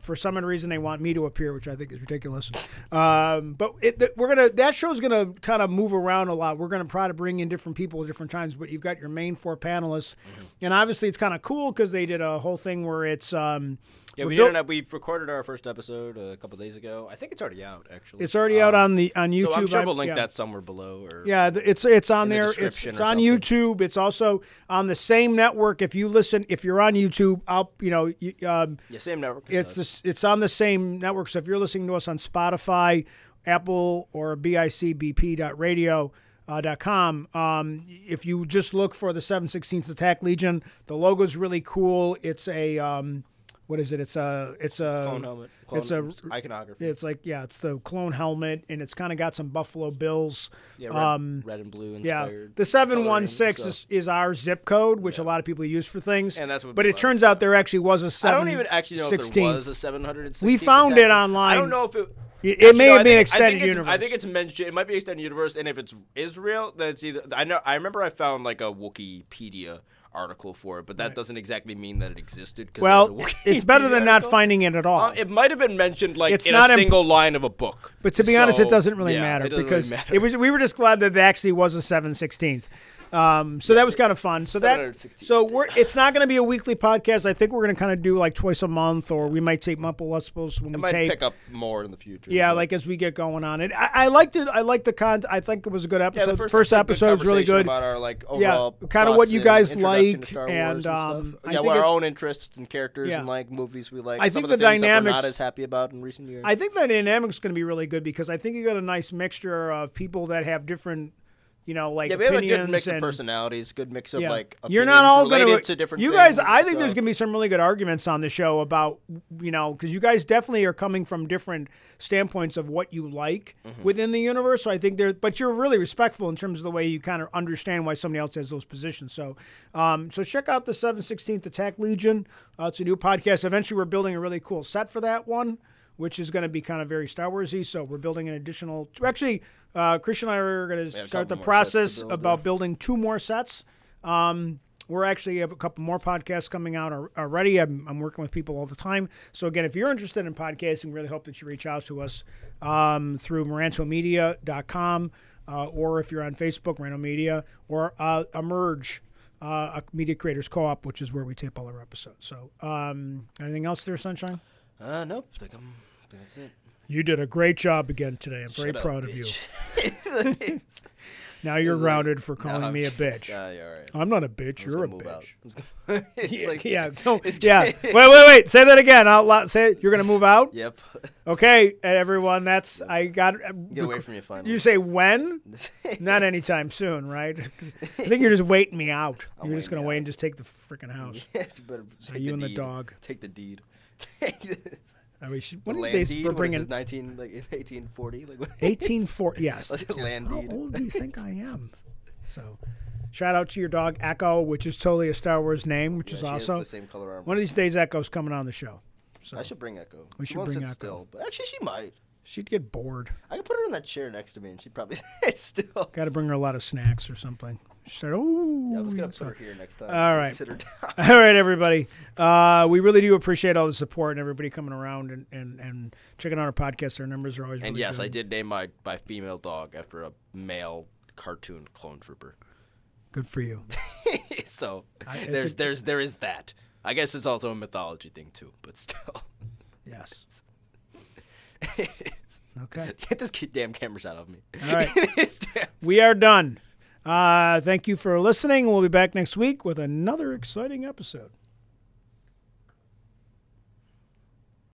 for some reason they want me to appear, which I think is ridiculous. Um, but it, th- we're gonna that show's gonna kind of move around a lot. We're gonna try to bring in different people at different times, but you've got your main four panelists, Mm-hmm. and obviously it's kind of cool because they did a whole thing where it's um, Yeah, we did. We recorded our first episode a couple days ago. I think it's already out. Actually, it's already out Um, on the on YouTube. So I'm sure we'll link yeah. that somewhere below. Or Yeah, it's it's on in the there. It's, it's on something. YouTube. It's also on the same network. If you listen, if you're on YouTube, I'll you know you, um, yeah, same network. it's this, it's on the same network. So if you're listening to us on Spotify, Apple, or bicbp.radio. Uh, dot com. Um, if you just look for the 716th Attack Legion, the logo's really cool. It's a um, what is it? It's a it's a clone helmet. Clone, it's a iconography. it's like yeah, it's the clone helmet, and it's kind of got some Buffalo Bills. yeah, red, um, red and blue Yeah, the seven one six is, is our zip code, which a lot of people use for things. And that's what but it turns out there actually was a seven. I don't even actually know if there was a 716. We found it online. I don't know if it. It, may have been extended I universe. I think it's mentioned. It might be extended universe, and if it's Israel, then it's either. I know. I remember I found like a Wikipedia article for it, but that doesn't exactly mean that it existed. 'cause well, there's a it's better Wikipedia than not finding it at all. Uh, it might have been mentioned like It's in not a imp- single line of a book. But to be honest, it doesn't really yeah, matter it doesn't because really matter. it was. We were just glad that it actually was a seven sixteenth. Um, so that was kind of fun. So that so we're it's not going to be a weekly podcast. I think we're going to kind of do like twice a month, or we might take multiple episodes when It we might tape. pick up more in the future. Yeah, but- like as we get going on it. I, I liked it. I liked the con. I think it was a good yeah, episode. the first, first episode, episode was really good. About our like Yeah, overall kinda what you guys introduction like, Star Wars and, stuff. um, I yeah, think what our it- own interests and characters Yeah. and like movies we like. I Some think of the the, that we're dynamics- not as happy about in recent years. I think the dynamic's going to be really good because I think you got a nice mixture of people that have different, you know, like yeah, we have a good mix of and, personalities, good mix of Yeah. like you're not all going to different. You things, guys, I think so- there's going to be some really good arguments on the show about you know because you guys definitely are coming from different standpoints of what you like Mm-hmm. within the universe. So I think there, but you're really respectful in terms of the way you kind of understand why somebody else has those positions. So, um, so check out the 716th Attack Legion. Uh, it's a new podcast. Eventually, we're building a really cool set for that one. Which is going to be kind of very Star Warsy. So we're building an additional. Actually, uh, Christian and I are going to start the couple more sets to process build, about yeah. building two more sets. Um, we're actually have a couple more podcasts coming out already. I'm, I'm working with people all the time. So again, if you're interested in podcasting, really hope that you reach out to us um, through marantomedia.com uh, or if you're on Facebook, Maranto Media, or uh, Emerge, uh, a Media Creators Co-op, which is where we tape all our episodes. So um, anything else there, Sunshine? Uh, nope. I think I'm. That's it. You did a great job again today. I'm very up, proud of you. bitch. *laughs* Now you're It's like- grounded for calling I'm me a bitch. Yeah, you're all right. I'm not a bitch. I'm You're a bitch. out. Gonna- *laughs* it's yeah, like, yeah, *laughs* yeah. Wait, wait, wait. Say that again. Out loud. Say it. You're gonna move out. Yep. Okay, everyone. That's I got. Uh, Get away from you finally. You say when? Not anytime soon, right? I think you're just waiting me out. You're just gonna wait out. and just take the freaking house. Yes, better So take you the and the dog. Take the deed. Take this. I mean, should, one of these days deed. we're bringing it, 19 like *laughs* 1840 like 1840. *laughs* Yes. Yes. land How deed. old do you think I *laughs* am? So, shout out to your dog Echo, which is totally a Star Wars name, which Yeah, is awesome. the same color armor. One of these days, Echo's coming on the show. So I should bring Echo. We she should bring Echo. still, but actually she might. she'd get bored. I could put her in that chair next to me, and she'd probably sit still. Got to bring her a lot of snacks or something. She said, "Oh." Yeah, I was gonna put her here next time. All right. *laughs* Sit her down. All right, everybody. *laughs* Uh, we really do appreciate all the support and everybody coming around and, and, and checking out our podcast. Our numbers are always And really yes, good. I did name my my female dog after a male cartoon clone trooper. Good for you. *laughs* so I- there's a- there's there is that. I guess it's also a mythology thing too, but still. Yes. Okay. Get this damn camera shot of me. All right. We are done. Uh, thank you for listening. We'll be back next week with another exciting episode.